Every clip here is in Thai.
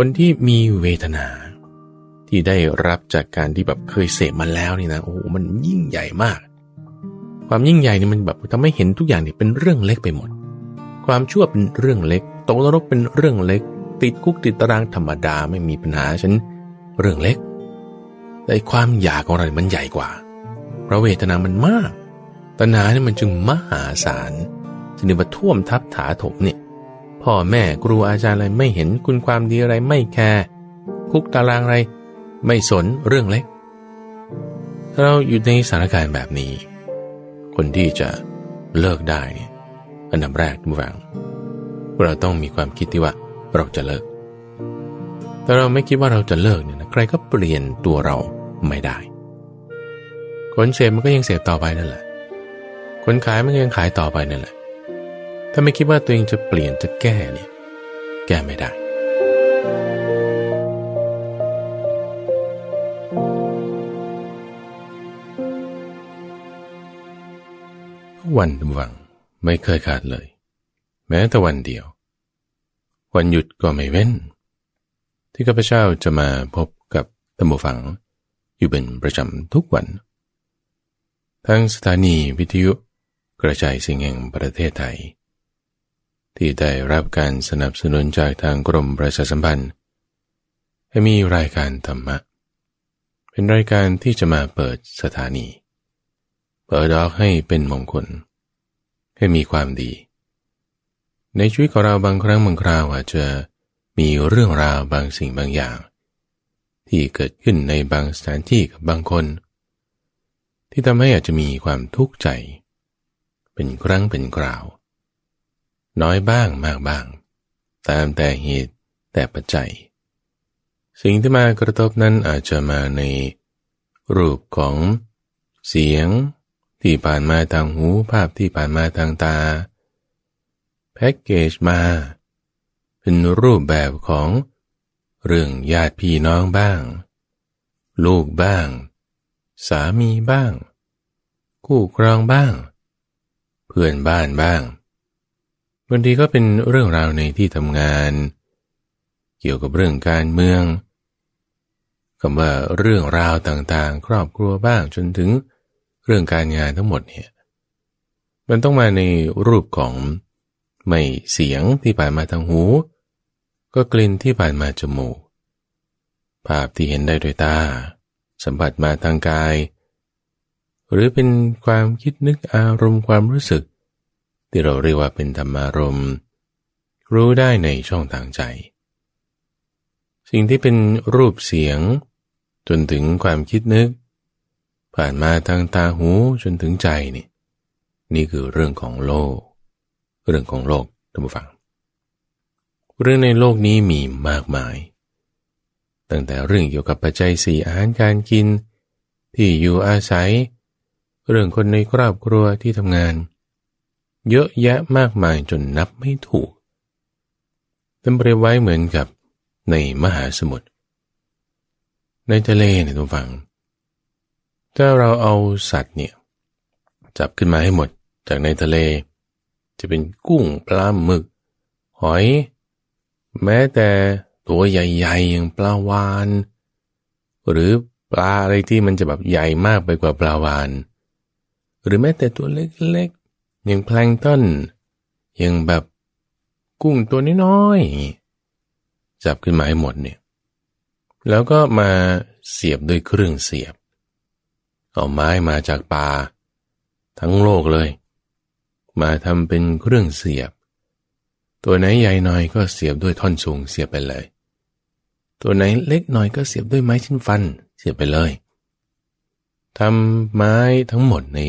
คนที่มีเวทนา ที่ได้รับจากการที่แบบเคยเสพมาแล้วนี่นะโอ้โหมันยิ่งใหญ่มาก ความยิ่งใหญ่นี่มันแบบทำให้เห็นทุกอย่างเนี่ยเป็นเรื่องเล็กไปหมด ความชั่วเป็นเรื่องเล็กตกนรกเป็นเรื่องเล็ก ติดคุกติดตารางธรรมดาไม่มีปัญหาฉันเรื่องเล็ก แต่ความอยากของเรามันใหญ่กว่าเพราะเวทนามันมากตัณหาเนี่ยมันจึงมหาศาลจึงมาท่วมทับถาถมเนี่ย พ่อแม่ครูอาจารย์อะไรไม่เห็นคุณความดีอะไรไม่แคร์คุกตารางอะไร ไม่สนเรื่องเล็ก เราอยู่ในสถานการณ์แบบนี้ คนที่จะเลิกได้เนี่ยอันดับแรกทุกฝังเราต้องมีความคิดที่ว่าเราจะเลิก แต่เราไม่คิดว่าเราจะเลิกเนี่ยนะใครก็เปลี่ยนตัวเราไม่ได้ คนเสพมันก็ยังเสพต่อไปนั่นแหละ คนขายมันก็ยังขายต่อไปนั่นแหละ ถ้าไม่คิดว่าตัวเองจะเปลี่ยนจะแก้เนี่ยแก้ไม่ได้ วันวังไม่เคยขาดเลย แม้แต่วันเดียว วันหยุดก็ไม่เว้น ที่ข้าพเจ้าจะมาพบกับตัมบูฟัง อยู่เป็นประจำทุกวัน ทั้งสถานีวิทยุกระจายสิ่งแห่งประเทศไทย ที่ได้รับการสนับสนุนจากทางกรมประชาสัมพันธ์ให้มีรายการธรรมะ เป็นรายการที่จะมาเปิดสถานี เปิดออกให้เป็นมงคล ให้มีความดี ในชีวิตของเราบางครั้งบางคราวอาจจะมีเรื่องราวบางสิ่งบางอย่าง ที่เกิดขึ้นในบางสถานที่กับบางคน ที่ทำให้อาจจะมีความทุกข์ใจ เป็นครั้งเป็นคราว น้อยบ้างมากบ้าง ตามแต่เหตุแต่ปัจจัย สิ่งที่มากระทบนั้นอาจจะมาใน รูปของเสียงที่ผ่านมาทางหูภาพที่ผ่านมาทางตา แพ็กเกจมา เป็นรูปแบบของเรื่องญาติพี่น้องบ้าง ลูกบ้าง สามีบ้าง คู่ครองบ้าง เพื่อนบ้านบ้าง บางทีก็เป็นเรื่องราวในที่ทำงาน เกี่ยวกับเรื่องการเมืองคำว่าเรื่องราวต่างๆ ครอบครัวบ้างจนถึงเรื่องการงานทั้งหมดเนี่ยมันต้องมาในรูปของไม่เสียงที่ผ่านมาทางหู ก็กลิ่นที่ผ่านมาจมูก ภาพที่เห็นได้ด้วยตา สัมผัสมาทางกาย หรือเป็นความคิดนึกอารมณ์ความรู้สึก ที่เราเรียกว่าเป็นธรรมารมณ์รู้ได้ในช่องทางใจ สิ่งที่เป็นรูปเสียง จนถึงความคิดนึก ผ่านมาทางตาหูจนถึงใจนี่นี่คือเรื่องของโลก เรื่องของโลกท่านผู้ฟัง เรื่องในโลกนี้มีมากมาย ตั้งแต่เรื่องเกี่ยวกับปัจจัยสี่อาหารการกิน ที่อยู่อาศัย เรื่องคนในครอบครัวที่ทำงานเเยอะแยะมากมายจนนับไม่ถูกตั้งเปรียบไว้เหมือนกับในมหาสมุทรในทะเลเนี่ยทุกฝัง ถ้าเราเอาสัตว์เนี่ยจับขึ้นมาให้หมดจากในทะเล จะเป็นกุ้งปลาหมึก หอย แม้แต่ตัวใหญ่ๆ อย่างปลาวาน หรือปลาอะไรที่มันจะแบบใหญ่มากไปกว่าปลาวาน หรือแม้แต่ตัวเล็กๆ อย่างแพลงต้นอย่างแบบกุ้งตัวน้อยๆจับขึ้นมาให้หมดเนี่ยแล้วก็มาเสียบด้วยเครื่องเสียบ เอาไม้มาจากป่า ทั้งโลกเลย มาทำเป็นเครื่องเสียบ ตัวไหนใหญ่หน่อยก็เสียบด้วยท่อนสูงเสียบไปเลย ตัวไหนเล็กหน่อยก็เสียบด้วยไม้ชิ้นฟันเสียบไปเลยทำไม้ทั้งหมดใน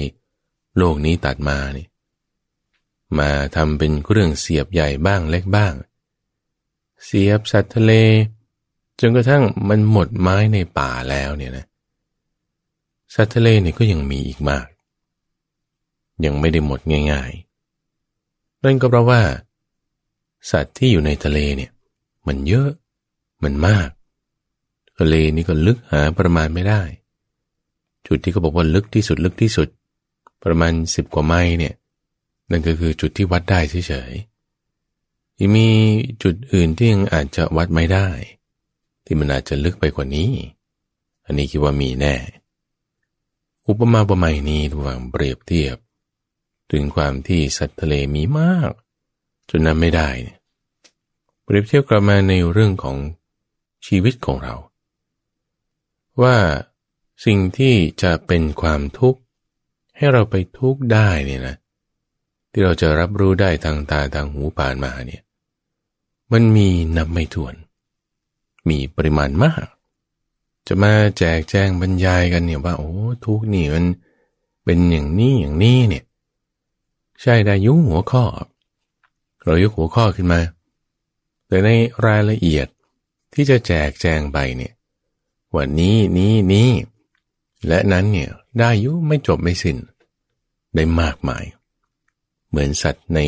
โลกนี้ตัดมานี่ มาทำเป็นเครื่องเสียบใหญ่บ้างเล็กบ้าง เสียบสัตว์ทะเล จนกระทั่งมันหมดไม้ในป่าแล้วเนี่ยนะ สัตว์ทะเลเนี่ยก็ยังมีอีกมาก ยังไม่ได้หมดง่ายๆ นั่นก็เพราะว่า สัตว์ที่อยู่ในทะเลเนี่ย มันเยอะ มันมาก ทะเลนี่ก็ลึกหาประมาณไม่ได้ จุดที่เขาบอกว่าลึกที่สุดลึกที่สุด ประมาณสิบกว่าไมล์เนี่ย นั่นก็คือจุดที่วัดได้เฉยๆมีจุดอื่นที่ยังอาจจะวัดไม่ได้ ที่มันอาจจะลึกไปกว่านี้ อันนี้คิดว่ามีแน่ อุปมาอุปไมยนี้ระหว่างเปรียบเทียบ ถึงความที่สัตว์ทะเลมีมาก จนนั้นไม่ได้เนี่ยเปรียบเทียบกลับมาในเรื่องของชีวิตของเรา ว่าสิ่งที่จะเป็นความทุกข์ให้เราไปทุกข์ได้เนี่ยนะ ที่เราจะรับรู้ได้ทางตาทางหูผ่านมาเนี่ย มันมีนับไม่ถ้วน มีปริมาณมาก จะมาแจกแจงบรรยายกันเนี่ยว่า โอ้ทุกนี่มันเป็นอย่างนี้อย่างนี้เนี่ย ใช่ได้ยุ่งหัวข้อ เรายกหัวข้อขึ้นมา แต่ในรายละเอียดที่จะแจกแจงไปเนี่ยวันนี้นี้นี้และนั้นเนี่ยได้ยุไม่จบไม่สิน้นได้มากมาย เหมือนสัตว์ใน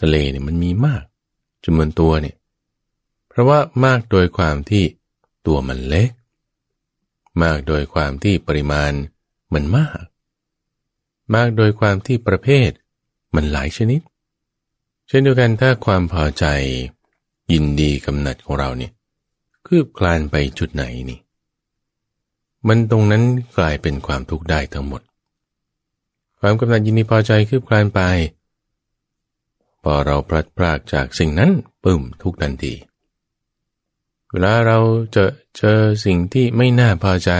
ทะเลเนี่ยมันมีมากจำนวนตัวเนี่ย เพราะว่ามากโดยความที่ตัวมันเล็ก มากโดยความที่ปริมาณมันมาก มากโดยความที่ประเภทมันหลายชนิด เช่นเดียวกันถ้าความพอใจยินดีกำหนัดของเราเนี่ยคืบคลานไปจุดไหนนี่ มันตรงนั้นกลายเป็นความทุกข์ได้ทั้งหมด ความกำหนัดยินดีพอใจคืบคลานไป พอเราพลัดพรากจากสิ่งนั้นปึ้มทุกทันทีเวลาเราจะเจอสิ่งที่ไม่น่าพอใจ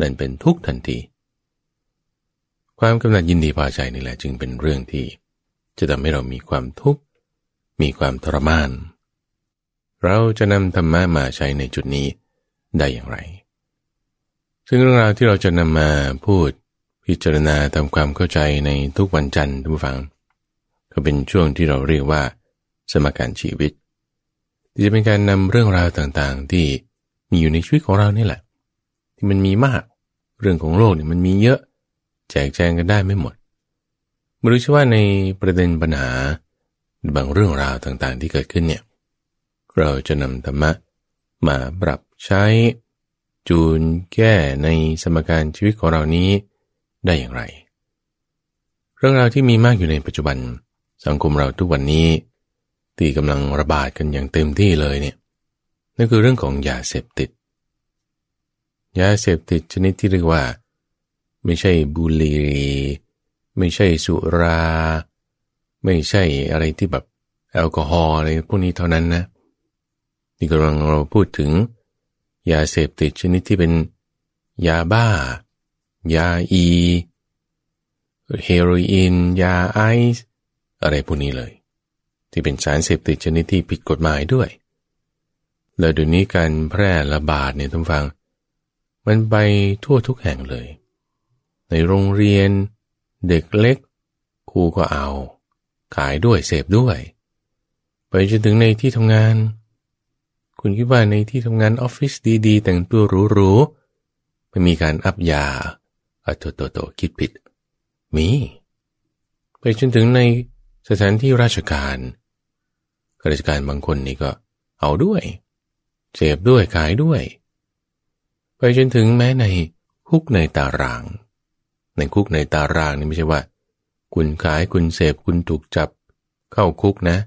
นั่นเป็นทุกทันที ความกำหนัดยินดีพอใจนี่แหละจึงเป็นเรื่องที่ จะทำให้เรามีความทุกข์มีความทรมาน เราจะนำธรรมะมาใช้ในจุดนี้ได้อย่างไร ซึ่งเรื่องราวที่เราจะนำมาพูด พิจารณาทำความเข้าใจในทุกวันจันทร์ทุกฝัง ก็เป็นช่วงที่เราเรียกว่า สมการชีวิต ที่จะเป็นการนำเรื่องราวต่างๆ ที่มีอยู่ในชีวิตของเรานี่แหละ ที่มันมีมากเรื่องของโลกเนี่ยมันมีเยอะ แจกแจงกันได้ไม่หมดไม่รู้ว่าในประเด็นปัญหาบางเรื่องราวต่างๆ ที่เกิดขึ้นเนี่ยเราจะนำธรรมะมาปรับใช้ จูนแก้ในสมการชีวิตของเรานี้ ได้อย่างไร เรื่องราวที่มีมากอยู่ในปัจจุบัน สังคมเราทุกวันนี้ที่กำลังระบาดกันอย่างเต็มที่เลยเนี่ยนั่นคือเรื่องของยาเสพติด ยาเสพติดชนิดที่เรียกว่า ไม่ใช่บุหรี่ไม่ใช่สุรา ไม่ใช่อะไรที่แบบแอลกอฮอล์อะไรพวกนี้เท่านั้นนะนี่กำลังเราพูดถึง ยาเสพติดชนิดที่เป็นยาบ้า ยาอี เฮโรอีน ยาไอซ์อะไรพวกนี้เลย ที่เป็นสารเสพติดชนิดที่ผิดกฎหมายด้วย แล้วเดี๋ยวนี้การแพร่ระบาดเนี่ยท่านฟัง มันไปทั่วทุกแห่งเลย ในโรงเรียน เด็กเล็กครูก็เอา ขายด้วยเสพด้วย ไปจนถึงในที่ทำงาน คุณคิดว่าในที่ทำงานออฟฟิศดีๆ แต่งตัวหรูๆไม่มีการอัพยา โตโตโตคิดผิด มี ไปจนถึงในสถานที่ราชการข้าราชการบางคนนี่ก็เอาด้วยเสพด้วยขายด้วย ไปจนถึงแม้ในคุกในตาราง ในคุกในตารางนี่ไม่ใช่ว่า คุณขายคุณเสพคุณถูกจับเข้าคุกนะ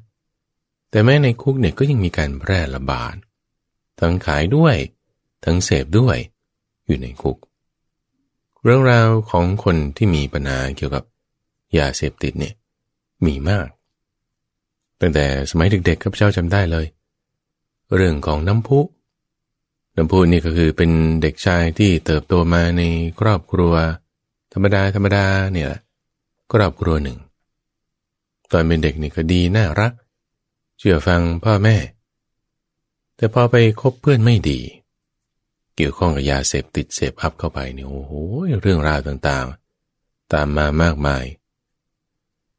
แต่แม้ในคุกเนี่ยก็ยังมีการแพร่ระบาดทั้งขายด้วย ทั้งเสพด้วย อยู่ในคุก เรื่องราวของคนที่มีปัญหาเกี่ยวกับยาเสพติดเนี่ยมีมาก ตั้งแต่สมัยเด็กๆข้าพเจ้าจำได้เลย เรื่องของน้ำพุน้ำพุนี่ก็คือเป็นเด็กชายที่เติบโตมาในครอบครัว ธรรมดาธรรมดาเนี่ยครอบครัวหนึ่ง ตอนเป็นเด็กนี่ก็ดีน่ารัก เชื่อฟังพ่อแม่ แต่พอไปคบเพื่อนไม่ดี กี่ยวข้องกับยาเสพติดเสพอัพเข้าไปเนี่ยโอ้โหเรื่องราวต่างๆ ตามมามากมาย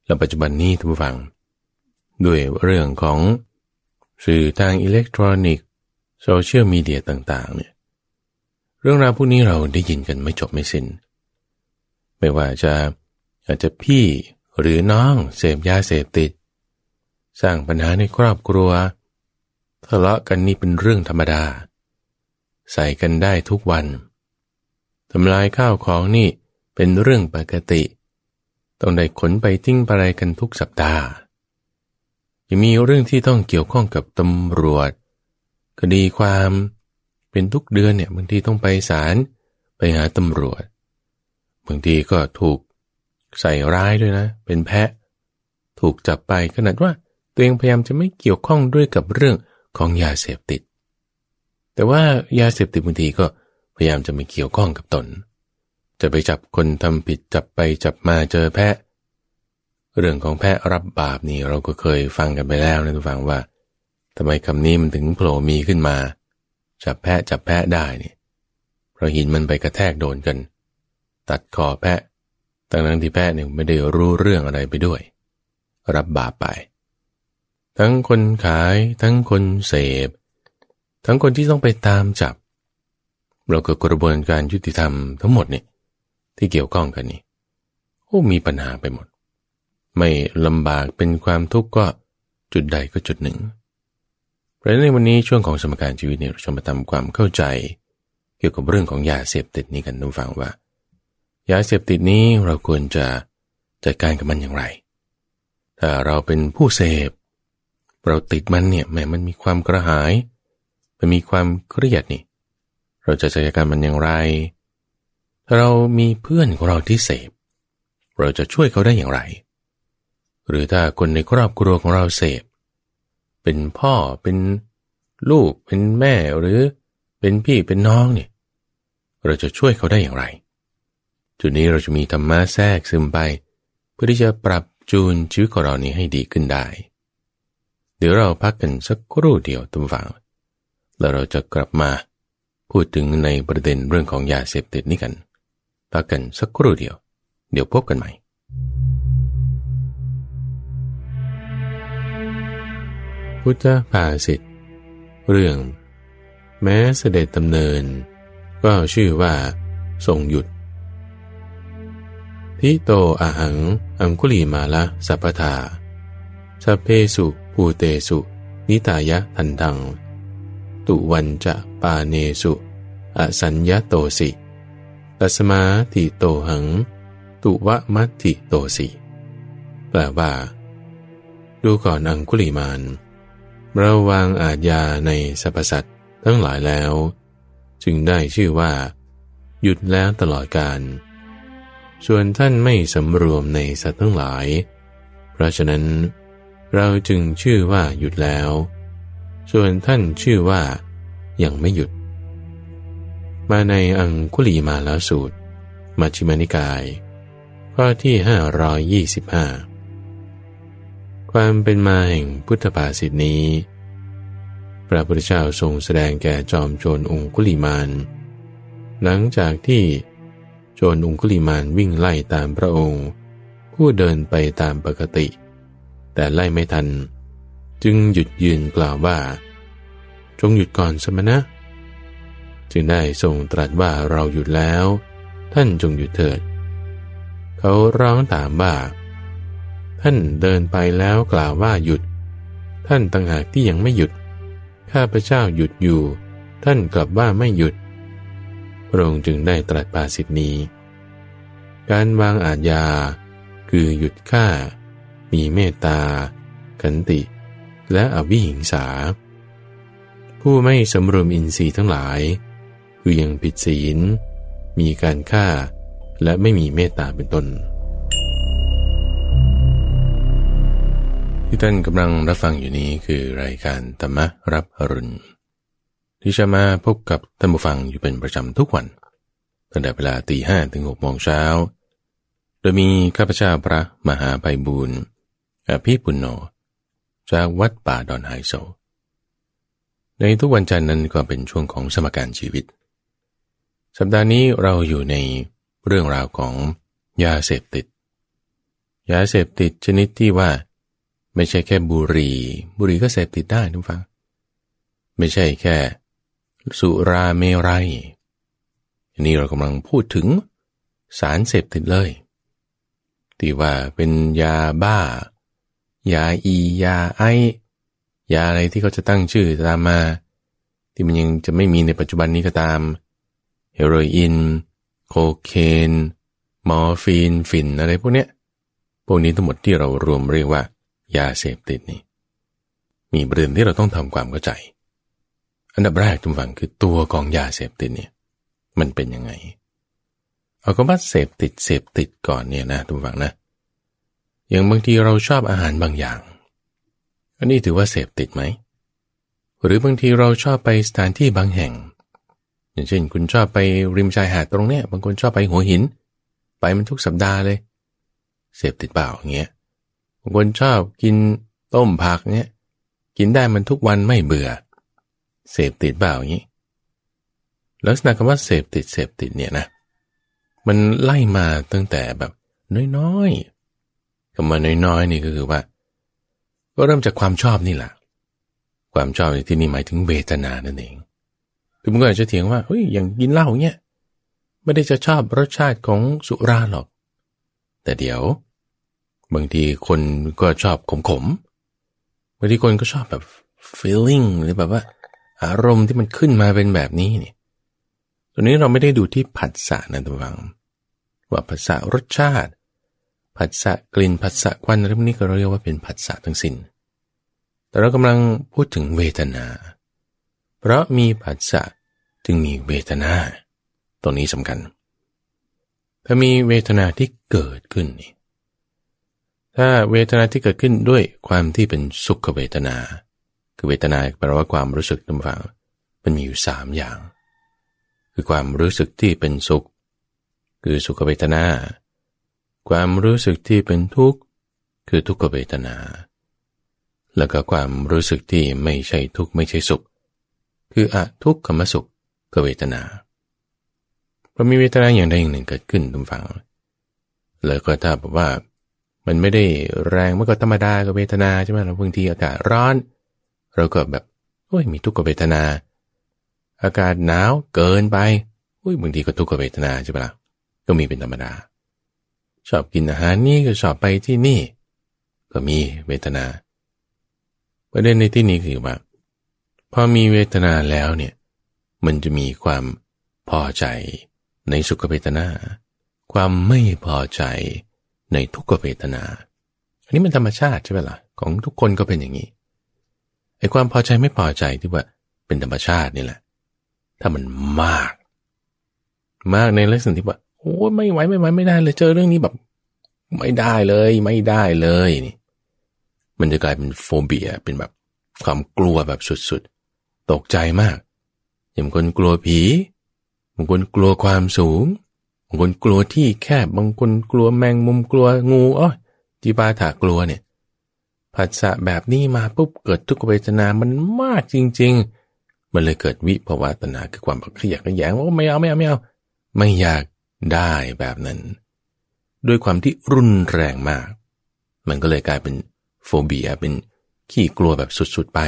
แล้วปัจจุบันนี้ทุกฝัง ด้วยเรื่องของสื่อทางอิเล็กทรอนิกส์โซเชียลมีเดียต่างๆเนี่ยเรื่องราวพวกนี้เราได้ยินกันไม่จบไม่สิน้น ไม่ว่าจะอาจจะพี่หรือน้องเสพยาเสพติด สร้างปัญหาในครอบครัวทะเลาะกันนี่เป็นเรื่องธรรมดา ใส่กันได้ทุกวันทำลายข้าวของนี่เป็นเรื่องปกติ ต้องได้ขนไปทิ้งไปอะไรกันทุกสัปดาห์ยังมีเรื่องที่ต้องเกี่ยวข้องกับตำรวจคคดีความเป็นทุกเดือนเนี่ยบางทีต้องไปศาลไปหาตำรวจบางทีก็ถูกใส่ร้ายด้วยนะ เป็นแพะ ถูกจับไปขนาดว่าตัวเองพยายามจะไม่เกี่ยวข้องด้วยกับเรื่องของยาเสพติด แต่ว่ายาเสพติดบางทีก็พยายามจะไม่เกี่ยวข้องกับตน จะไปจับคนทำผิดจับไปจับมาเจอแพะ เรื่องของแพะรับบาปนี่เราก็เคยฟังกันไปแล้วนะทุกฟังว่าทำไมคำนี้มันถึงโผล่มีขึ้นมา จับแพะจับแพะได้นี่เพราะหินมันไปกระแทกโดนกัน ตัดคอแพะตั้งนั้นที่แพะเนี่ยไม่ได้รู้เรื่องอะไรไปด้วย รับบาปไป ทั้งคนขายทั้งคนเสพ ทั้งคนที่ต้องไปตามจับ เราเก็กระบวนการยุติธรรมทั้งหมดนี่ที่เกี่ยวข้องกันนี่โอ้มีปัญหาไปหมด ไม่ลำบากเป็นความทุกข์ก็จุดใดก็จุดหนึ่งประเพราะในวันนี้ช่วงของสมการชีวิตเนี่ยเราจะมาทำความเข้าใจ เกี่ยวกับเรื่องของยาเสพติดนี้กันทุกฝังว่า ยาเสพติดนี้เราควรจะจัดการกับมันอย่างไรถ้าเราเป็นผู้เสพ เราติดมันเนี่ยแม้มันมีความกระหาย มันมีความเครียดนี่ เราจะจัดการมันอย่างไร ถ้าเรามีเพื่อนของเราที่เสพ เราจะช่วยเขาได้อย่างไร หรือถ้าคนในครอบครัวของเราเสพ เป็นพ่อเป็นลูกเป็นแม่หรือเป็นพี่เป็นน้องเนี่ยเราจะช่วยเขาได้อย่างไร จุดนี้เราจะมีธรรมะแทรกซึมไป เพื่อที่จะปรับจูนชีวิตของเรานี้ให้ดีขึ้นได้ เดี๋ยวเราพักกันสักครู่เดียวตุ้มฟัง แล้วเราจะกลับมาพูดถึงในประเด็นเรื่องของยาเสพติดนี้กันพักกันสักครู่เดียว เดี๋ยวพบกันใหม่พุทธภาษิตเรื่อง แม้เสด็จดำเนิน ก็ชื่อว่าทรงหยุดทิโตอาหัง อังคุลีมาละสัพทาสัเพสุภูเตสุ นิตายะทันดัง ตุวันจะปาเนสุอสัญญาโตสิตัสมาทิโตหัง ตุวะมัติโตสิแปลว่า ดูก่อนอังคุลีมานเราวางอาจยาในสรรพสัตว์ทั้งหลายแล้ว จึงได้ชื่อว่า หยุดแล้วตลอดการ ส่วนท่านไม่สำรวมในสัตว์ทั้งหลาย เพราะฉะนั้น เราจึงชื่อว่าหยุดแล้ว ส่วนท่านชื่อว่ายังไม่หยุด มาในอังคุลีมาล้วสูตร มัชฌิมานิกาย ข้อที่ 525 ความเป็นมาแห่งพุทธภาษิตนี้ พระพุทธเจ้าทรงแสดงแก่จอมโจรองคุลิมาน หลังจากที่โจรองคุลิมานวิ่งไล่ตามพระองค์ ผู้เดินไปตามปกติ แต่ไล่ไม่ทัน จึงหยุดยืนกล่าวว่า จงหยุดก่อนสมณะ จึงได้ทรงตรัสว่าเราหยุดแล้ว ท่านจงหยุดเถิด เขาร้องถามว่า ท่านเดินไปแล้วกล่าวว่าหยุด ท่านต่างหากที่ยังไม่หยุด ข้าพเจ้าหยุดอยู่ ท่านกลับว่าไม่หยุดพระองค์จึงได้ตรัสภาสิทนี้ การวางอาญาคือหยุดฆ่า มีเมตตา ขันติ และอวิหิงสา ผู้ไม่สำรวมอินทรีย์ทั้งหลาย คือยังผิดศีล มีการฆ่า และไม่มีเมตตาเป็นต้น ที่ท่านกำลังรับฟังอยู่นี้คือรายการธรรมรับอรุณ ที่จะมาพบกับท่านผู้ฟังอยู่เป็นประจำทุกวันตั้งแต่เวลาตีห้ถึงหกโมงเช้า โดยมีข้าพเจ้าพระมหาไพบูรณ์อภิปุณโญ จากวัดป่าดอนไฮโซ ในทุกวันจันทร์นั้นก็เป็นช่วงของสมการชีวิต สัปดาห์นี้เราอยู่ในเรื่องราวของยาเสพติด ยาเสพติดชนิดที่ว่า ไม่ใช่แค่บุหรี่ บุหรี่ก็เสพติดได้ทุกฟัง ไม่ใช่แค่ สุราเมรัยอันนี้เรากำลังพูดถึงสารเสพติดเลย ที่ว่าเป็นยาบ้า ยาอียาไอยาอะไรที่เขาจะตั้งชื่อตามมา ที่มันยังจะไม่มีในปัจจุบันนี้ก็ตาม เฮโรอีนโคเคนมอร์ฟีนฟินอะไรพวกเนี้ยพวกนี้ทั้งหมดที่เรารวมเรียกว่า ยาเสพติดนี่ มีประเด็นที่เราต้องทำความเข้าใจ อันดับแรกทุกฝังคือตัวของยาเสพติดเนี่ย มันเป็นยังไง เอาก็ว่าเสพติดเสพติดก่อนเนี่ยนะทุกฝังนะ อย่างบางทีเราชอบอาหารบางอย่าง อันนี้ถือว่าเสพติดไหม หรือบางทีเราชอบไปสถานที่บางแห่ง อย่างเช่น คุณชอบไปริมชายหาดตรงเนี้ย บางคนชอบไปหัวหิน ไปมันทุกสัปดาห์เลย เสพติดเปล่าอย่างเงี้ย บางคนชอบกินต้มผักเงี้ย กินได้มันทุกวันไม่เบื่อ เสพติดเปล่าอย่างนี้ ลักษณะคำว่าเสพติดเสพติดเนี่ยนะ มันไล่มาตั้งแต่แบบน้อยๆ คำว่าน้อยๆนี่ก็คือว่า ก็เริ่มจากความชอบนี่แหละ ความชอบในที่นี้หมายถึงเวทนานั่นเองคือมันก็อาจจะเถียงว่าเฮ้ยอย่างกินเหล้าเนี่ยไม่ได้จะชอบรสชาติของสุราหรอก แต่เดี๋ยว บางทีคนก็ชอบขมๆบางทีคนก็ชอบแบบ feeling หรือแบบว่า อารมณ์ที่มันขึ้นมาเป็นแบบนี้เนี่ยตัวนี้เราไม่ได้ดูที่ผัสสะนะทุกฝัง ว่าผัสสะรสชาติ ผัสสะกลิ่นผัสสะควันอะไรพวกนี้ก็เรียกว่าเป็นผัสสะทั้งสิน้น แต่เรากำลังพูดถึงเวทนา เพราะมีผัสสะจึงมีเวทนา ตรงนี้สำคัญ ถ้ามีเวทนาที่เกิดขึ้นนี่ ถ้าเวทนาที่เกิดขึ้นด้วยความที่เป็นสุขเวทนา คือเวทนาแปลว่าความรู้สึกตั้งฟังมันมีอยู่สามอย่าง คือความรู้สึกที่เป็นสุข คือสุขเวทนา ความรู้สึกที่เป็นทุกข์คือทุกขเวทนา แล้วก็ความรู้สึกที่ไม่ใช่ทุกข์ไม่ใช่สุข คืออะทุกขมสุขกเวทนาพอมีเวทนาอย่างใดอย่างหนึ่งเกิดขึ้นทุกฝัง แล้วก็ถ้าบอกว่ามันไม่ได้แรงมันก็ธรรมดากับเวทนาใช่ไหมเราบางทีอากาศร้อน เราก็แบบโอ้ยมีทุกขเวทนา อากาศหนาวเกินไปอุ้ยบางทีก็ทุกขเวทนาใช่ปะละ่ะก็มีเป็นธรรมดา ชอบกินอาหารนี่ก็ชอบไปที่นี่ ก็มีเวทนา ประเด็นในที่นี้คือว่าพอมีเวทนาแล้วเนี่ยมันจะมีความพอใจในสุขเวทนา ความไม่พอใจในทุกขเวทนา อันนี้มันธรรมชาติใช่ไหมล่ะของทุกคนก็เป็นอย่างนี้ไอ้ความพอใจไม่พอใจที่ว่าเป็นธรรมชาตินี่แหละ ถ้ามันมาก มากในลักษณะที่ว่า โอ้ไม่ไหวไม่ไหวไม่ได้เลย เจอเรื่องนี้แบบ ไม่ได้เลย ไม่ได้เลยนี่มันจะกลายเป็นโฟเบียเป็นแบบความกลัวแบบสุดๆ ตกใจมากอย่างคนกลัวผีบางคนกลัวความสูงบางคนกลัวที่แคบบางคนกลัวแมงมุมกลัวงูอ๋อจีบาถากลัวเนี่ยผัสสะแบบนี้มาปุ๊บเกิดทุกขเวทนา มันมากจริง ๆ มันเลยเกิดวิภวะตนาคือความเครียดแยงว่าไม่เอาไม่เอาไม่เอา ไม่อยาก ได้แบบนั้น ด้วยความที่รุนแรงมาก มันก็เลยกลายเป็นโฟเบียเป็นขี้กลัวแบบสุดๆไป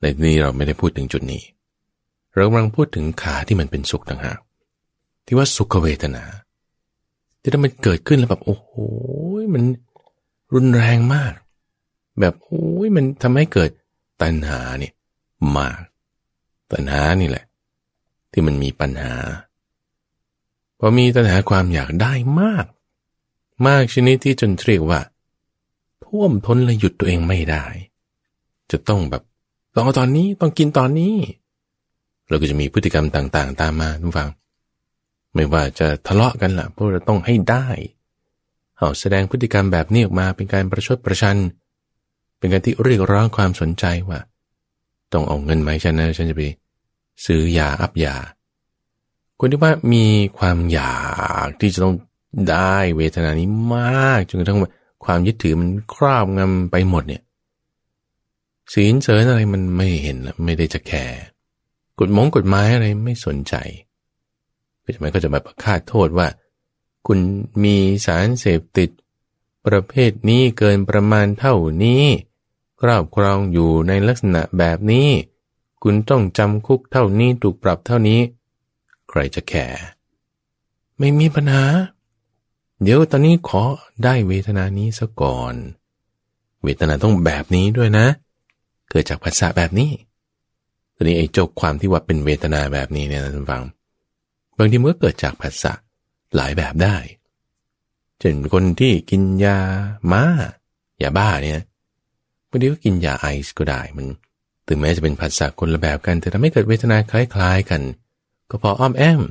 ในนี้เราไม่ได้พูดถึงจุดนี้ เรากำลังพูดถึงขาที่มันเป็นสุขต่างหาก ที่ว่าสุขเวทนา ที่ถ้ามันเกิดขึ้นแล้วแบบโอ้โหมันรุนแรงมาก แบบโอ้ยมันทำให้เกิดตัณหาเนี่ยมาก ตัณหานี่แหละ ที่มันมีปัญหา พอมีตัณหาความอยากได้มาก มากชนิดที่จนเรียกว่าท่วมท้นและหยุดตัวเองไม่ได้ จะต้องแบบต้องเอาตอนนี้ต้องกินตอนนี้ เราก็จะมีพฤติกรรมต่าง ๆ ตามมาทุกฟัง ไม่ว่าจะทะเลาะกันละ่ะพวกเราต้องให้ได้เอาแสดงพฤติกรรมแบบนี้ออกมาเป็นการประชดประชัน เป็นการที่เรียกร้องความสนใจว่า ต้องเอาเงินไหมฉันนะฉันจะไปซื้อยาอับยา คนที่ว่ามีความอยากที่จะต้องได้เวทนานี้มากจนกระทั่งความยึดถือมันครอบงำไปหมดเนี่ยศีลเสริญอะไรมันไม่เห็นละไม่ได้จะแคร์กฎมงกฎหมายอะไรไม่สนใจก็จะไม่ก็จะแบบคาดโทษว่า คุณมีสารเสพติด ประเภทนี้เกินประมาณเท่านี้ครอบครองอยู่ในลักษณะแบบนี้ คุณต้องจำคุกเท่านี้ถูกปรับเท่านี้ ครจะแคร์ไม่มีปัญหา เดี๋ยวตอนนี้ขอได้เวทนานี้ซะก่อน เวทนาต้องแบบนี้ด้วยนะ เกิดจากภาษาแบบนี้ตอนนี้ไอ้จ้าความที่ว่าเป็นเวทนาแบบนี้เนี่ยนะท่านฟัง บางทีมันก็เกิดจากภาษาหลายแบบได้ เช่นคนที่กินยาม้ายาบ้าเนี่ยบางทีก็กินยาไอซ์ก็ได้มัน ถึงแม้จะเป็นผัสสะคนละแบบกัน แต่ทำให้เกิดเวทนาคล้ายๆกัน ก็พออ้อมแอม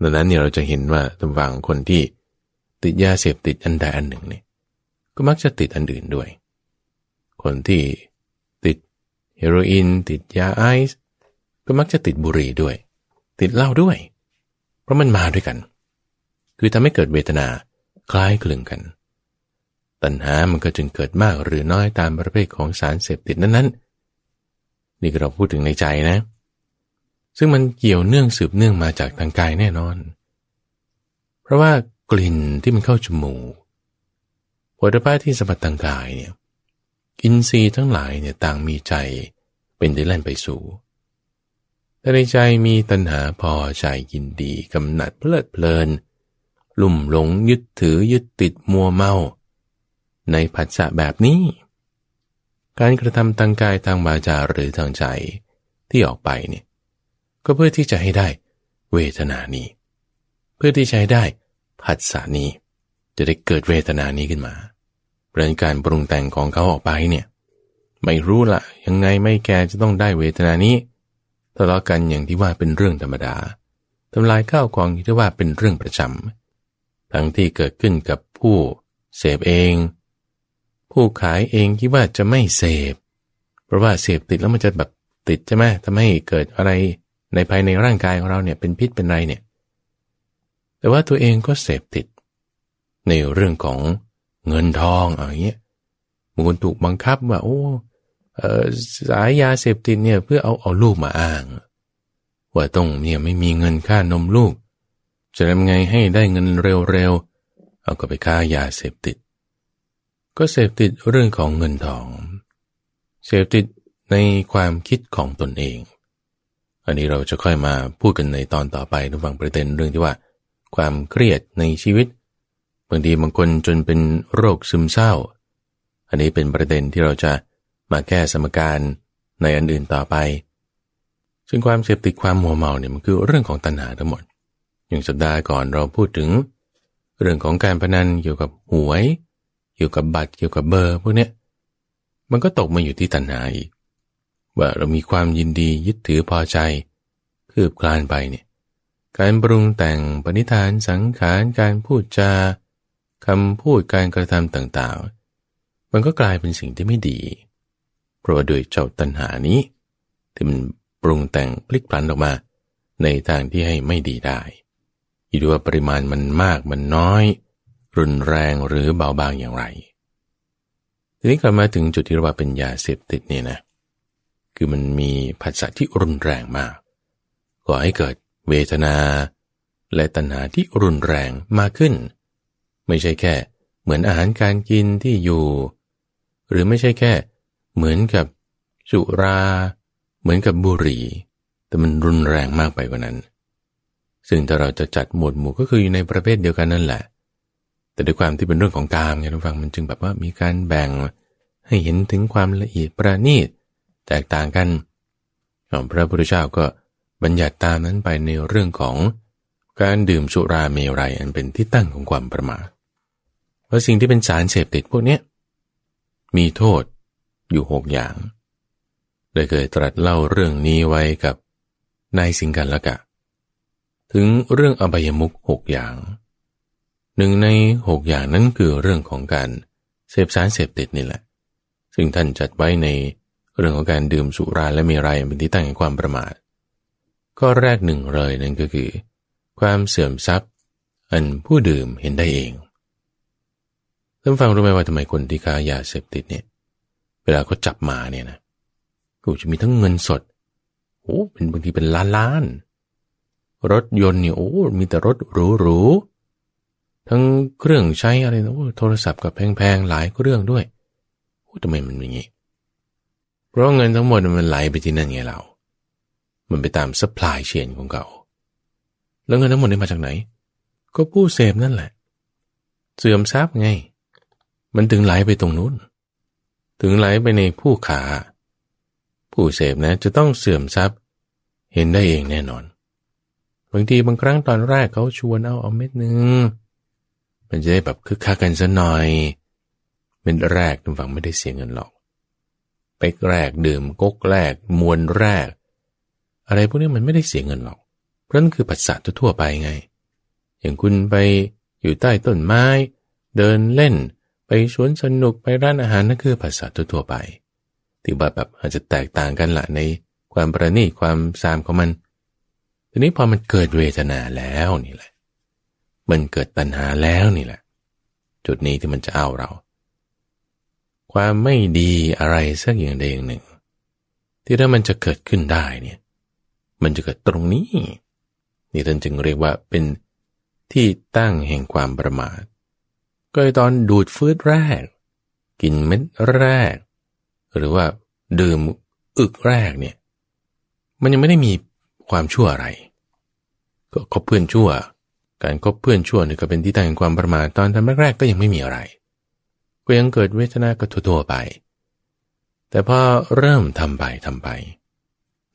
ดังนั้นเนี่ยเราจะเห็นว่าตำวังคนที่ติดยาเสพติดอันใดอันหนึ่งเนี่ยก็มักจะติดอันอื่นด้วย คนที่ติดเฮโรอีนติดยาไอซ์ก็มักจะติดบุหรี่ด้วย ติดเหล้าด้วย เพราะมันมาด้วยกัน คือทำให้เกิดเวทนาคล้ายคลึงกัน ตัณหามันก็จึงเกิดมากหรือน้อยตามประเภทของสารเสพติดนั้นๆ นี่เราพูดถึงในใจนะ ซึ่งมันเกี่ยวเนื่องสืบเนื่องมาจากทางกายแน่นอน เพราะว่ากลิ่นที่มันเข้าจมูกผลิภัณฑ์ที่สัมผัสทางกายเนี่ยอินทรีย์ทั้งหลายเนี่ยต่างมีใจเป็นได้แล่นไปสู่แต่ในใจมีตัณหาพอใจยินดีกำหนัดเพลิดเพลิน ลุ่มหลงยึดถือยึดติดมัวเมา ในผัสสะแบบนี้ การกระทำทางกายทางวาจาหรือทางใจที่ออกไปเนี่ย ก็เพื่อที่จะให้ได้เวทนานี้ เพื่อที่จะให้ได้ผัสสะนี้ จะได้เกิดเวทนานี้ขึ้นมาเรื่องการปรุงแต่งของเขาออกไปเนี่ยไม่รู้ละยังไงไม่แกจะต้องได้เวทนานี้ทะเลาะกันอย่างที่ว่าเป็นเรื่องธรรมดาทำลายข้าวของที่ว่าเป็นเรื่องประจำทั้งที่เกิดขึ้นกับผู้เสพเอง ผู้ขายเองคิดว่าจะไม่เสพ เพราะว่าเสพติดแล้วมันจะแบบติดใช่ไหมทำให้เกิดอะไร ในภายในร่างกายของเราเนี่ยเป็นพิษเป็นไรเนี่ย แต่ว่าตัวเองก็เสพติด ในเรื่องของเงินทองอะไรเงี้ยบางคนถูกบังคับว่าโอ้สายยาเสพติดเนี่ยเพื่อเอาเอาลูกมาอ้าง ว่าต้องเนี่ยไม่มีเงินค่านมลูก จะทำไงให้ได้เงินเร็วๆเอาก็ไปค่ายาเสพติด ก็เสพติดเรื่องของเงินทอง เสพติดในความคิดของตนเอง อันนี้เราจะค่อยมาพูดกันในตอนต่อไประหว่างประเด็นเรื่องที่ว่า ความเครียดในชีวิตบางทีบางคนจนเป็นโรคซึมเศร้า อันนี้เป็นประเด็นที่เราจะมาแก้สมการในอันอื่นต่อไป ซึ่งความเสพติดความมัวเมาเนี่ยมันคือเรื่องของตัณหาทั้งหมด อย่างสัปดาห์ก่อนเราพูดถึง เรื่องของการพนันเกี่ยวกับหวย เกี่ยวกับบัตรเกี่ยวกับเบอร์พวกเนี้ยมันก็ตกมาอยู่ที่ตัณหาอีก ว่าเรามีความยินดียึดถือพอใจ คืบคลานไปเนี่ยการปรุงแต่งปณิธานสังขารการพูดจาคำพูดการกระทำต่างๆ มันก็กลายเป็นสิ่งที่ไม่ดี เพราะว่าโดยเจ้าตัณหานี้ ที่มันปรุงแต่งพลิกพลันออกมา ในทางที่ให้ไม่ดีได้อยู่ด้วยว่าปริมาณมันมากมันน้อย รุนแรงหรือเบาบางอย่างไร ทีนี้กลับมาถึงจุดที่เรียกว่าเป็นยาเสพติดเนี่ยนะ คือมันมีผัสสะที่รุนแรงมากก่อให้เกิดเวทนา และตัณหาที่รุนแรงมากขึ้น ไม่ใช่แค่ เหมือนอาหารการกินที่อยู่ หรือไม่ใช่แค่ เหมือนกับสุรา เหมือนกับบุหรี่ แต่มันรุนแรงมากไปกว่านั้น ซึ่งถ้าเราจะจัดหมวดหมู่ก็คืออยู่ในประเภทเดียวกันนั่นแหละ แต่ด้วยความที่เป็นเรื่องของกามไงทุกฟังมันจึงแบบว่ามีการแบ่งให้เห็นถึงความละเอียดประณีต แตกต่างกัน พระพุทธเจ้าก็บัญญัติตามนั้นไปในเรื่องของการดื่มสุราเมรัยอันเป็นที่ตั้งของความประมาทเพราะสิ่งที่เป็นสารเสพติดพวกนี้มีโทษอยู่หกอย่างได้เคยตรัสเล่าเรื่องนี้ไว้กับนายสิงกันละกะ ถึงเรื่องอบายมุกหกอย่าง หนึ่งในหกอย่างนั้นคือเรื่องของการเสพสารเสพติดนี่แหละ ซึ่งท่านจัดไว้ใน เรื่องของการดื่มสุราและมรัยเป็นที่ตั้งแห่งความประมาทก็แรกหนึ่งเลยนั่นก็คือ ความเสื่อมทรัพย์ อันผู้ดื่มเห็นได้เองท่านฟังรู้ไหมว่าทำไมคนที่ค้ายาเสพติดเนี่ย เวลาเขาจับมาเนี่ยนะก็จะมีทั้งเงินสดโอ้เป็นบางทีเป็นล้านล้านรถยนต์เนี่ยโอ้มีแต่รถหรูหรูทั้งเครื่องใช้อะไรนะโอ้โทรศัพท์กับแพงๆหลายเครื่องด้วยโอ้ทำไมมันอย่างนี้ เพราะเงินทั้งหมดมันไหลไปที่นั่นไงเรา มันไปตามสป라이เชนของเขาแล้วเงินทั้งหมดนี่มาจากไหน ก็ผู้เสพนั่นแหละ เสื่อมทรัพย์ไง มันถึงไหลไปตรงนู้น ถึงไหลไปในผู้ขา ผู้เสพนะจะต้องเสื่อมทรัพย์ เห็นได้เองแน่นอน บางทีบางครั้งตอนแรกเขาชวนเอาเอาเม็ดหนึ่งมันจะได้แบบคึกคักกันซะหน่อย เม็ดแรกทุกฝั่งไม่ได้เสียเงินหรอก เป๊กแรกดื่มก๊กแรก มวลแรก อะไรพวกนี้มันไม่ได้เสียเงินหรอก เพราะนั่นคือปัสสาวะทั่วไปไง อย่างคุณไปอยู่ใต้ต้นไม้ เดินเล่น ไปสวนสนุกไปร้านอาหารนั่นคือภาษาทั่วไปที่แบบแบบอาจจะแตกต่างกันละในความประณีตความซามของมัน ทีนี้พอมันเกิดเวทนาแล้วนี่แหละ มันเกิดตัณหาแล้วนี่แหละ จุดนี้ที่มันจะเอาเรา ความไม่ดีอะไรสักอย่างใดอย่างหนึ่ง ที่ถ้ามันจะเกิดขึ้นได้เนี่ย มันจะเกิดตรงนี้ นี่ท่านจึงเรียกว่าเป็นที่ตั้งแห่งความประมาท ก็ตอนดูดฟืดแรก กินเม็ดแรก หรือว่าดื่มอึกแรกเนี่ย มันยังไม่ได้มีความชั่วอะไร ก็คบเพื่อนชั่ว การคบเพื่อนชั่วนี่ก็เป็นที่ตั้งแห่งความประมาทตอนทำแรกๆก็ยังไม่มีอะไร ก็ยังเกิดเวทนาก็ทั่วๆไป แต่พอเริ่มทำไปทำไป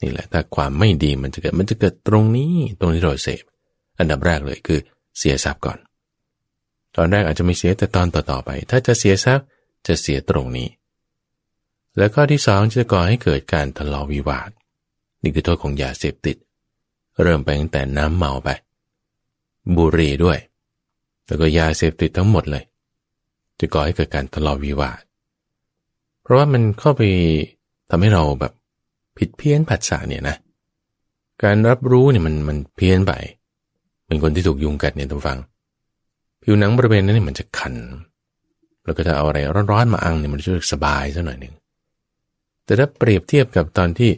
นี่แหละถ้าความไม่ดีมันจะเกิดมันจะเกิดตรงนี้ตรงที่เราเสพ อันดับแรกเลยคือเสียทรัพย์ก่อน ตอนแรกอาจจะไม่เสียแต่ตอนต่อๆไป ถ้าจะเสียทรัพย์จะเสียตรงนี้ แล้วก็ที่สองจะก่อให้เกิดการทะเลาะวิวาทนี่คือโทษของยาเสพติด เริ่มไปตั้งแต่น้ำเมาไป บุหรี่ด้วย แล้วก็ยาเสพติดทั้งหมดเลย จะก่อให้เกิดการทะเลาะวิวาท เพราะว่ามันเข้าไปทำให้เราแบบผิดเพี้ยนผัสสะเนี่ยนะ การรับรู้เนี่ยมันมันเพี้ยนไปเป็นคนที่ถูกยุงกัดเนี่ยทุกฟัง ผิวหนังบริเวณนั้นเนี่ยมันจะคัน แล้วก็ถ้าเอาอะไรร้อนๆมาอังเนี่ยมันจะสบายสักหน่อยหนึ่ง แต่ถ้าเปรียบเทียบกับตอนที่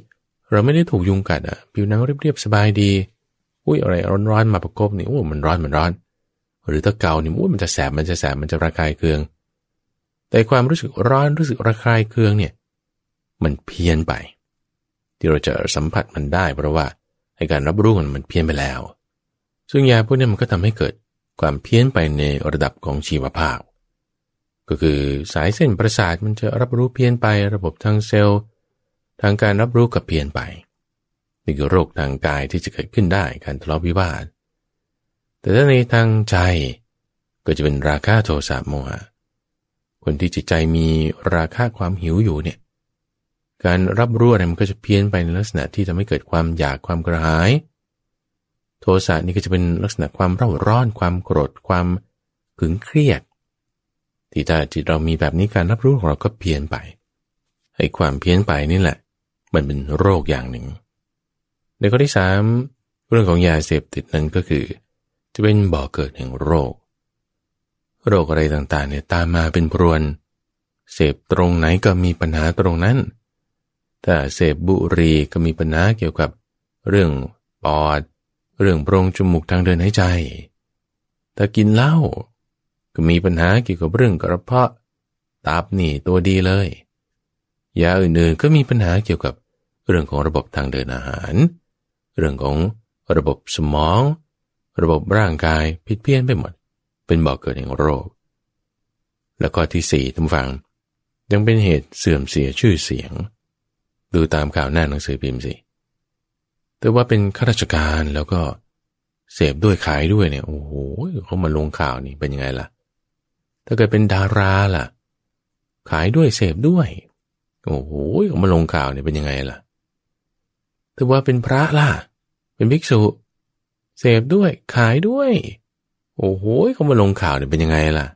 เราไม่ได้ถูกยุงกัดอะผิวหนังเรียบๆสบายดี อุ้ยอะไรร้อนๆมาประกบนี่โอ้มันร้อนมันร้อน หรือถ้าเกาเนี่ยมันจะแสบมันจะแสบมันจะระคายเคือง แต่ความรู้สึกร้อนรู้สึกระคายเคืองเนี่ยมันเพี้ยนไป ที่เราจะสัมผัสมันได้เพราะว่าในการรับรู้มันมันเพี้ยนไปแล้ว ซึ่งยาพวกนี้มันก็ทำให้เกิดความเพี้ยนไปในระดับของชีวภาพ ก็คือสายเส้นประสาทมันจะรับรู้เพี้ยนไประบบทางเซลล์ ทางการรับรู้กับเพี้ยนไปนี่คือโรคทางกายที่จะเกิดขึ้นได้การทะเลาะวิวาท แต่ถ้าในทางใจก็จะเป็นราคะโทสะโมหะ คนที่จิตใจมีราคะความหิวอยู่เนี่ย การรับรู้อะไรมันก็จะเพี้ยนไปในลักษณะที่ทำให้เกิดความอยากความกระหาย โทสะนี่ก็จะเป็นลักษณะความเร่าร้อน ความโกรธ ความขึงเครียด ที่ถ้าจิตเรามีแบบนี้การรับรู้ของเราก็เพี้ยนไป ไอ้ความเพี้ยนไปนี่แหละ มันเป็นโรคอย่างหนึ่ง ในข้อที่สามเรื่องของยาเสพติดนั้นก็คือ จะเป็นบ่อเกิดแห่งโรค โรคอะไรต่างๆเนี่ยตามมาเป็นพรวน เสพตรงไหนก็มีปัญหาตรงนั้น ถ้าเสพบุหรี่ก็มีปัญหาเกี่ยวกับ เรื่องปอด เรื่องโพรงจมูกทางเดินหายใจ ถ้ากินเหล้าก็มีปัญหาเกี่ยวกับเรื่องกระเพาะตับนี่ตัวดีเลย ยาอื่นๆก็มีปัญหาเกี่ยวกับเรื่องของระบบทางเดินอาหาร เรื่องของระบบสมอง ระบบร่างกายผิดเพี้ยนไปหมด เป็นบ่อกเกิดแห่งโรค แล้วก็ที่สี่ทุกฝัง ยังเป็นเหตุเสื่อมเสียชื่อเสียง ดูตามข่าวหน้าหนังสือพิมพ์สิแต่ว่าเป็นข้าราชการแล้วก็เสพด้วยขายด้วยเนี่ยโอ้โหเขามาลงข่าวนี่เป็นยังไงล่ะ ถ้าเกิดเป็นดาราล่ะ ขายด้วยเสพด้วย โอ้โหเขามาลงข่าวเนี่ยเป็นยังไงล่ะแต่ว่าเป็นพระล่ะ เป็นภิกษุ เสพด้วยขายด้วย โอ้โหเขามาลงข่าวเนี่ยเป็นยังไงล่ะ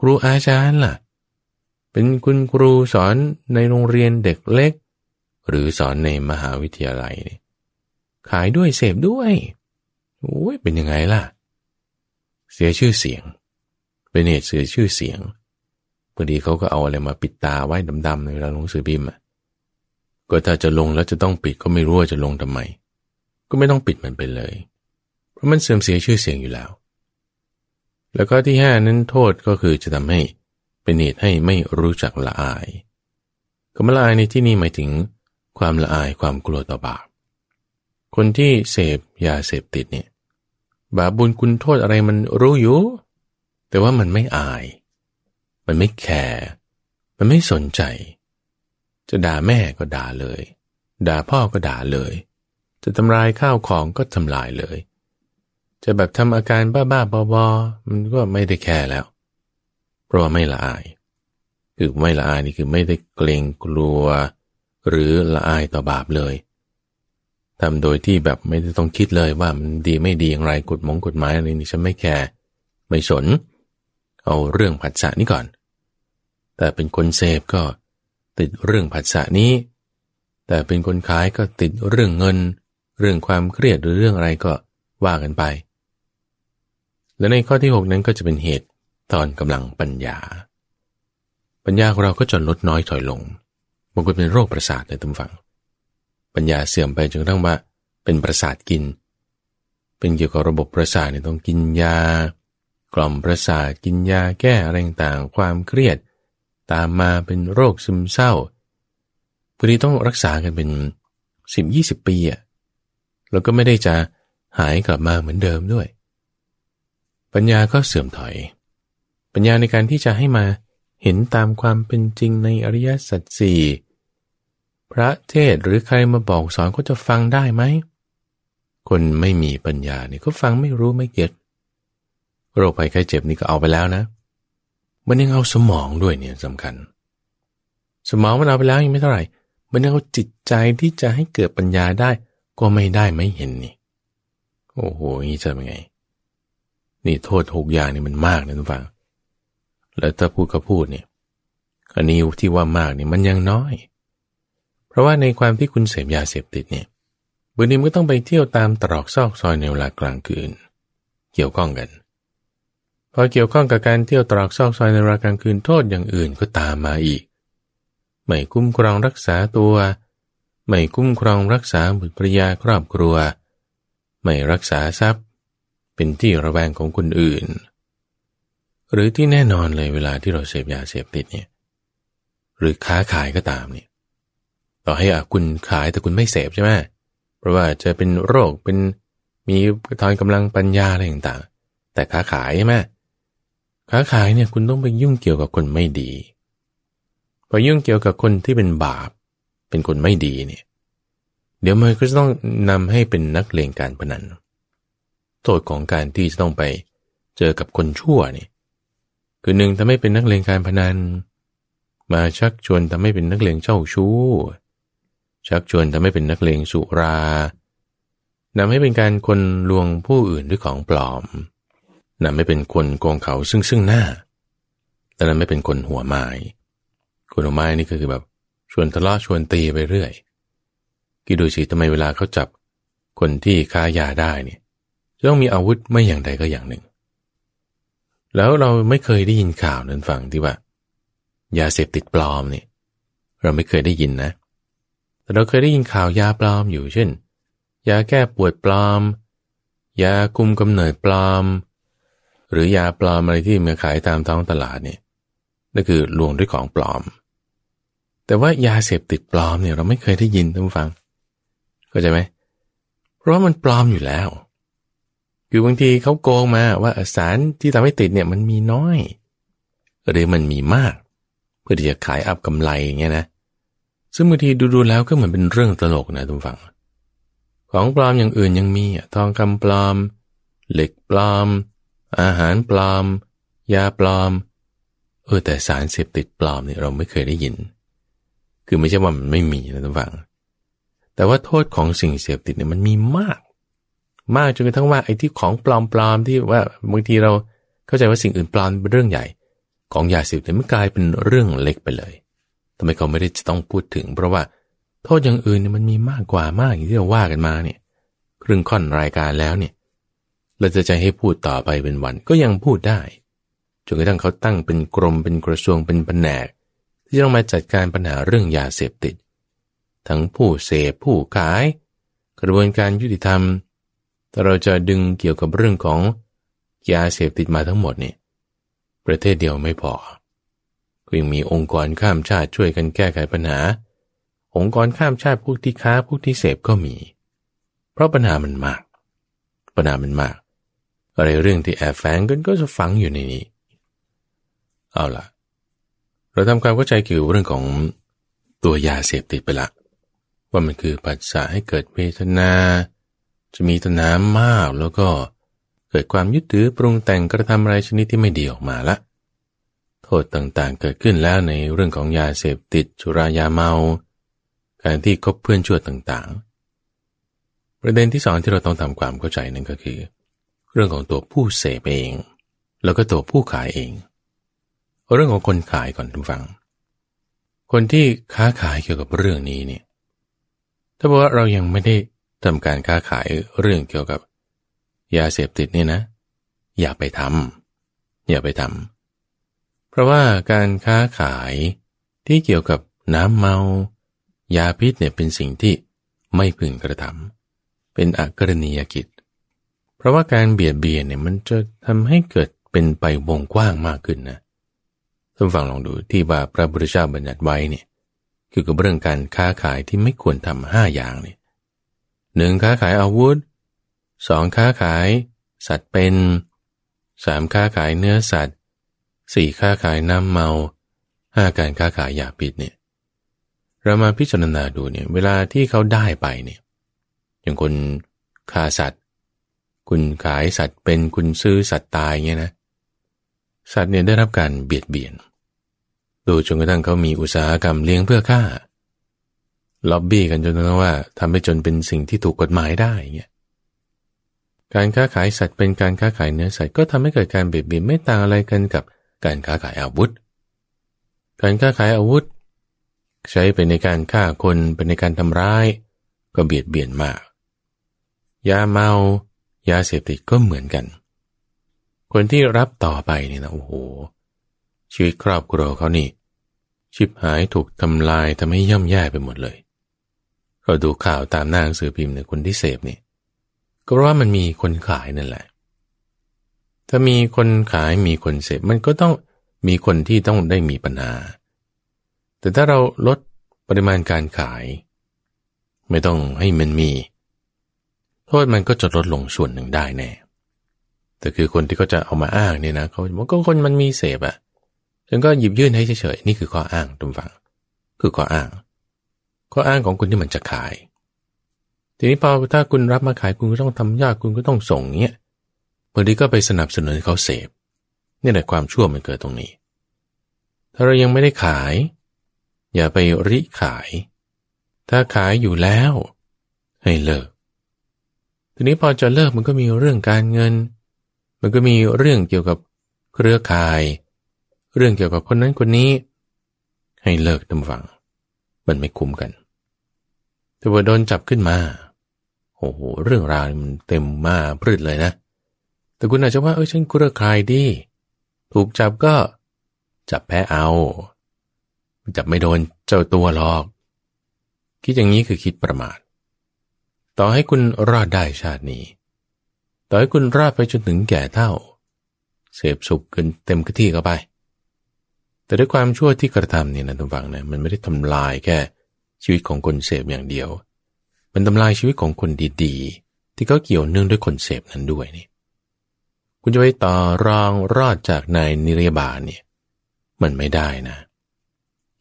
ครูอาจารย์ล่ะ เป็นคุณครูสอนในโรงเรียนเด็กเล็ก หรือสอนในมหาวิทยาลัยเนี่ยขายด้วยเสพด้วยโอ้ยเป็นยังไงล่ะ เสียชื่อเสียง เป็นเหตุเสียชื่อเสียงพอดีเขาก็เอาอะไรมาปิดตาไว้ดำๆในเวลาลงสือพิมพ์อะก็ถ้าจะลงแล้วจะต้องปิดก็ไม่รู้ว่าจะลงทำไม ก็ไม่ต้องปิดมันไปเลย ราะมันเสื่อมเสียชื่อเสียงอยู่แล้ว แล้วก็ที่ห้านั้นโทษก็คือจะทำให้เป็นเหตุให้ไม่รู้จักละอายคำละอายในที่นี้หมายถึง ความละอายความกลัวต่อบาป คนที่เสพยาเสพติดเนี่ยบาปบุญคุณโทษอะไรมันรู้อยู่ แต่ว่ามันไม่อาย มันไม่แคร์มันไม่สนใจ จะด่าแม่ก็ด่าเลย ด่าพ่อก็ด่าเลย จะทำลายข้าวของก็ทำลายเลย จะแบบทำอาการบ้าๆบอๆมันก็ไม่ได้แคร์แล้ว เพราะว่าไม่ละอาย คือไม่ละอายนี่คือไม่ได้เกรงกลัว หรือละอายต่อบาปเลยทำโดยที่แบบไม่ได้ต้องคิดเลยว่ามันดีไม่ดีอย่างไรกฎมงกฎหมายอะไรนี่ฉันไม่แคร์ไม่สน เอาเรื่องผัสสะนี้ก่อน แต่เป็นคนเสพก็ติดเรื่องผัสสะนี้ แต่เป็นคนขายก็ติดเรื่องเงิน เรื่องความเครียดหรือเรื่องอะไรก็ว่ากันไป และในข้อที่ 6 นั้นก็จะเป็นเหตุตอนกำลังปัญญา ปัญญาของเราก็จะลดน้อยถอยลงบางคนเป็นโรคประสาทเลยทุกฝัง ปัญญาเสื่อมไปจนกระทั่งว่าเป็นประสาทกิน เป็นเกี่ยวกับระบบประสาทเนี่ยต้องกินยา กล่อมประสาทกินยาแก้อะไรต่างความเครียด ตามมาเป็นโรคซึมเศร้าพอดีต้องรักษากันเป็นสิบยี่สิบปีอะแล้วก็ไม่ได้จะหายกลับมาเหมือนเดิมด้วย ปัญญาก็เสื่อมถอย ปัญญาในการที่จะให้มาเห็นตามความเป็นจริงในอริยสัจสี่พระเทศหรือใครมาบอกสอนก็จะฟังได้ไหม คนไม่มีปัญญาเนี่ยก็ฟังไม่รู้ไม่เก็ตโรคภัยไข้เจ็บนี่ก็เอาไปแล้วนะ มันยังเอาสมองด้วยเนี่ยสำคัญ สมองมันเอาไปแล้วยังไม่เท่าไหร่ มันยังเอาจิตใจที่จะให้เกิดปัญญาได้ ก็ไม่ได้ไม่เห็นนี่ โอ้โหนี่จะเป็นไง นี่โทษหกอย่างนี่มันมากนะทุกฝังแล้วถ้าพูดก็พูดเนี่ยอันนี้ที่ว่ามากนี่มันยังน้อย เพราะว่าในความที่คุณเสพยาเสพติดเนี่ยบางทีมันก็ต้องไปเที่ยวตามตรอกซอกซอยในเวลากลางคืน เกี่ยวข้องกัน พอเกี่ยวข้องกับการเที่ยวตรอกซอกซอยในเวลากลางคืนโทษอย่างอื่นก็ตามมาอีก ไม่คุ้มครองรักษาตัว ไม่คุ้มครองรักษาบุตรภรยาครอบครัว ไม่รักษาทรัพย์ เป็นที่ระแวงของคนอื่น หรือที่แน่นอนเลยเวลาที่เราเสพยาเสพติดเนี่ยหรือค้าขายก็ตามเนี่ยต่อให้อะคุณขายแต่คุณไม่เสพใช่ไหมเพราะว่าจะเป็นโรคเป็นมีทอนกำลังปัญญาอะไรต่างๆ แต่ค้าขายใช่ไหมค้าขายเนี่ยคุณต้องไปยุ่งเกี่ยวกับคนไม่ดีพอยุ่งเกี่ยวกับคนที่เป็นบาป เป็นคนไม่ดีเนี่ย เดี๋ยวมันก็จะต้องนำให้เป็นนักเลงการพนัน โทษของการที่จะต้องไปเจอกับคนชั่วนี่คือหนึ่งทำให้เป็นนักเลงการพนัน มาชักชวนทำให้เป็นนักเลงเจ้าชู้ ชักชวนทำให้เป็นนักเลงสุรานำให้เป็นการคนลวงผู้อื่นด้วยของปลอมนำให้เป็นคนโกงเขาซึ่งซึ่งหน้าและนำให้เป็นคนหัวไม้คนหัวไม้นี่ก็คือแบบชวนทะเลาะชวนตีไปเรื่อยกิดูสิทำไมเวลาเขาจับคนที่ค้ายาได้เนี่ย จะต้องมีอาวุธไม่อย่างใดก็อย่างหนึ่ง แล้วเราไม่เคยได้ยินข่าวนั้นฟังที่ว่ายาเสพติดปลอมเนี่ยเราไม่เคยได้ยินนะ แต่เราเคยได้ยินข่าวยาปลอมอยู่เช่น ยาแก้ปวดปลอม ยาคุมกำเนิดปลอม หรือยาปลอมอะไรที่มาขายตามท้องตลาดเนี่ยนั่นคือลวงด้วยของปลอม แต่ว่ายาเสพติดปลอมเนี่ยเราไม่เคยได้ยินท่านฟัง เข้าใจไหม เพราะมันปลอมอยู่แล้ว คือบางทีเขาโกงมาว่าสารที่ทำให้ติดเนี่ยมันมีน้อย หรือมันมีมาก เพื่อที่จะขายอับกำไรอย่างเงี้ยนะ ซึ่งบางทีดูๆแล้วก็เหมือนเป็นเรื่องตลกนะทุกฝั่งของปลอมอย่างอื่นยังมีทองคำปลอม เหล็กปลอม อาหารปลอม ยาปลอม เออแต่สารเสพติดปลอมเนี่ยเราไม่เคยได้ยิน คือไม่ใช่ว่ามันไม่มีนะทุกฝั่งแต่ว่าโทษของสิ่งเสพติดเนี่ยมันมีมาก มากจนกระทั่งว่าไอ้ที่ของปลอมๆที่ว่าบางทีเราเข้าใจว่าสิ่งอื่นปลอมเป็นเรื่องใหญ่ ของยาเสพติดมันกลายเป็นเรื่องเล็กไปเลยทำไมเขาไม่ได้จะต้องพูดถึง เพราะว่าโทษอย่างอื่นเนี่ยมันมีมากกว่ามากอย่างที่เราว่ากันมาเนี่ยครึ่งค่อนรายการแล้วเนี่ยเราจะใจให้พูดต่อไปเป็นวันก็ยังพูดได้จนกระทั่งเขาตั้งเป็นกรมเป็นกระทรวงเป็นแผนก ที่ต้องมาจัดการปัญหาเรื่องยาเสพติด ทั้งผู้เสพผู้ขาย กระบวนการยุติธรรม แต่เราจะดึงเกี่ยวกับเรื่องของยาเสพติดมาทั้งหมดเนี่ยประเทศเดียวไม่พอก็ยังมีองค์กรข้ามชาติช่วยกันแก้ไขปัญหา องค์กรข้ามชาติพวกที่ค้าพวกที่เสพก็มี เพราะปัญหามันมาก ปัญหามันมาก อะไรเรื่องที่แอบแฝงกันก็จะฝังอยู่ในนี้ เอาล่ะ เราทำความเข้าใจเกี่ยวเรื่องของตัวยาเสพติดไปละ ว่ามันคือปัจจัยให้เกิดเวทนา จะมีตัณหามากแล้วก็เกิดความยึดถือปรุงแต่งกระทำอะไรชนิดที่ไม่ดีออกมาละ โทษต่างๆเกิดขึ้นแล้วในเรื่องของยาเสพติดจุรายาเมา การที่คบเพื่อนชั่วต่างๆ ประเด็นที่สองที่เราต้องทำความเข้าใจนั่นก็คือ เรื่องของตัวผู้เสพเอง แล้วก็ตัวผู้ขายเอง เรื่องของคนขายก่อนทุกฝัง คนที่ค้าขายเกี่ยวกับเรื่องนี้เนี่ยถ้าบอกว่าเรายังไม่ได้ ทำการค้าขายเรื่องเกี่ยวกับ ยาเสพติดนี่นะ อย่าไปทำอย่าไปทำเพราะว่าการค้าขายที่เกี่ยวกับน้ำเมา ยาพิษเนี่ยเป็นสิ่งที่ไม่พึงกระทำเป็นอกรณียกิจ เพราะว่าการเบียดเบียนเนี่ยมันจะทำให้เกิดเป็นไปวงกว้างมากขึ้นนะท่านฟังลองดูที่ว่าพระพุทธเจ้าบัญญัติไว้เนี่ยคือกับเรื่องการค้าขายที่ไม่ควรทำห้าอย่างเนี่ย หนึ่งค้าขายอาวุธสองค้าขาย สัตว์เป็นสามค้าขายเนื้อสัตว์สี่ค้าขายน้ำเมาห้าการค้าขายยาพิษเนี่ยเรามาพิจารณาดูเนี่ยเวลาที่เขาได้ไปเนี่ยอย่างคนฆ่าสัตว์ คุณขายสัตว์เป็นคุณซื้อสัตว์ตายเงี้ยนะ สัตว์เนี่ยได้รับการเบียดเบียนดูจนกระทั่งเขามีอุตสาหกรรมเลี้ยงเพื่อฆ่า ล็อบบี้กันจนถึงว่าทำให้จนเป็นสิ่งที่ถูกกฎหมายได้เงี้ยการค้าขายสัตว์เป็นการค้าขายเนื้อสัตว์ก็ทำให้เกิดการเบียดเบียนไม่ต่างอะไรกันกับการค้าขายอาวุธ การค้าขายอาวุธ ใช้เป็นในการฆ่าคนเป็นในการทำร้าย ก็เบียดเบียนมาก ยาเมายาเสพติดก็เหมือนกัน คนที่รับต่อไปเนี่ยนะโอ้โหชีวิตครอบครัวเขานี่ ชิบหายถูกทำลายทำให้ย่ำแย่ไปหมดเลย เราดูข่าวตามหน้าหนังสือพิมพ์เนี่ยคนที่เสพเนี่ยก็เพราะว่ามันมีคนขายนั่นแหละ ถ้ามีคนขายมีคนเสพมันก็ต้องมีคนที่ต้องได้มีปัญหา แต่ถ้าเราลดปริมาณการขาย ไม่ต้องให้มันมี โทษมันก็จะลดลงส่วนหนึ่งได้แน่ แต่คือคนที่เขาจะเอามาอ้างเนี่ยนะเขาบอกก็คนมันมีเสพอะฉันก็หยิบยื่นให้เฉยๆนี่คือข้ออ้างทุกฝัง คือข้ออ้าง ข้ออ้างของคุณที่มันจะขาย ทีนี้พอถ้าคุณรับมาขายคุณก็ต้องทำยากคุณก็ต้องส่งเงี้ยบางทีก็ไปสนับสนุนเขาเสพนี่แหละความชั่วมันเกิดตรงนี้ ถ้าเรายังไม่ได้ขาย อย่าไปริขาย ถ้าขายอยู่แล้ว ให้เลิก ทีนี้พอจะเลิกมันก็มีเรื่องการเงิน มันก็มีเรื่องเกี่ยวกับเครือข่าย เรื่องเกี่ยวกับคนนั้นคนนี้ ให้เลิกทำฟัง มันไม่คุ้มกัน แต่ว่าโดนจับขึ้นมา โอ้โห เรื่องราวมันเต็มมาพืชเลยนะ แต่คุณอาจจะว่าเออฉันกุระคายดี ถูกจับก็ จับแพ้เอา จับไม่โดนเจ้าตัวหรอก คิดอย่างนี้คือคิดประมาท ต่อให้คุณรอดได้ชาตินี้ ต่อให้คุณรอดไปจนถึงแก่เท่า เสพสุขกินเต็มที่เข้าไปแต่ด้วยความชั่วที่กระทำเนี่ยนะทุกฝังนะมันไม่ได้ทำลายแค่ ชีวิตของคนเสพอย่างเดียว มันทำลายชีวิตของคนดีๆ ที่เขาเกี่ยวเนื่องด้วยคนเสพนั้นด้วยนี่คุณจะไปต่อรองรอดจากนายนิรยาบาลเนี่ยมันไม่ได้นะ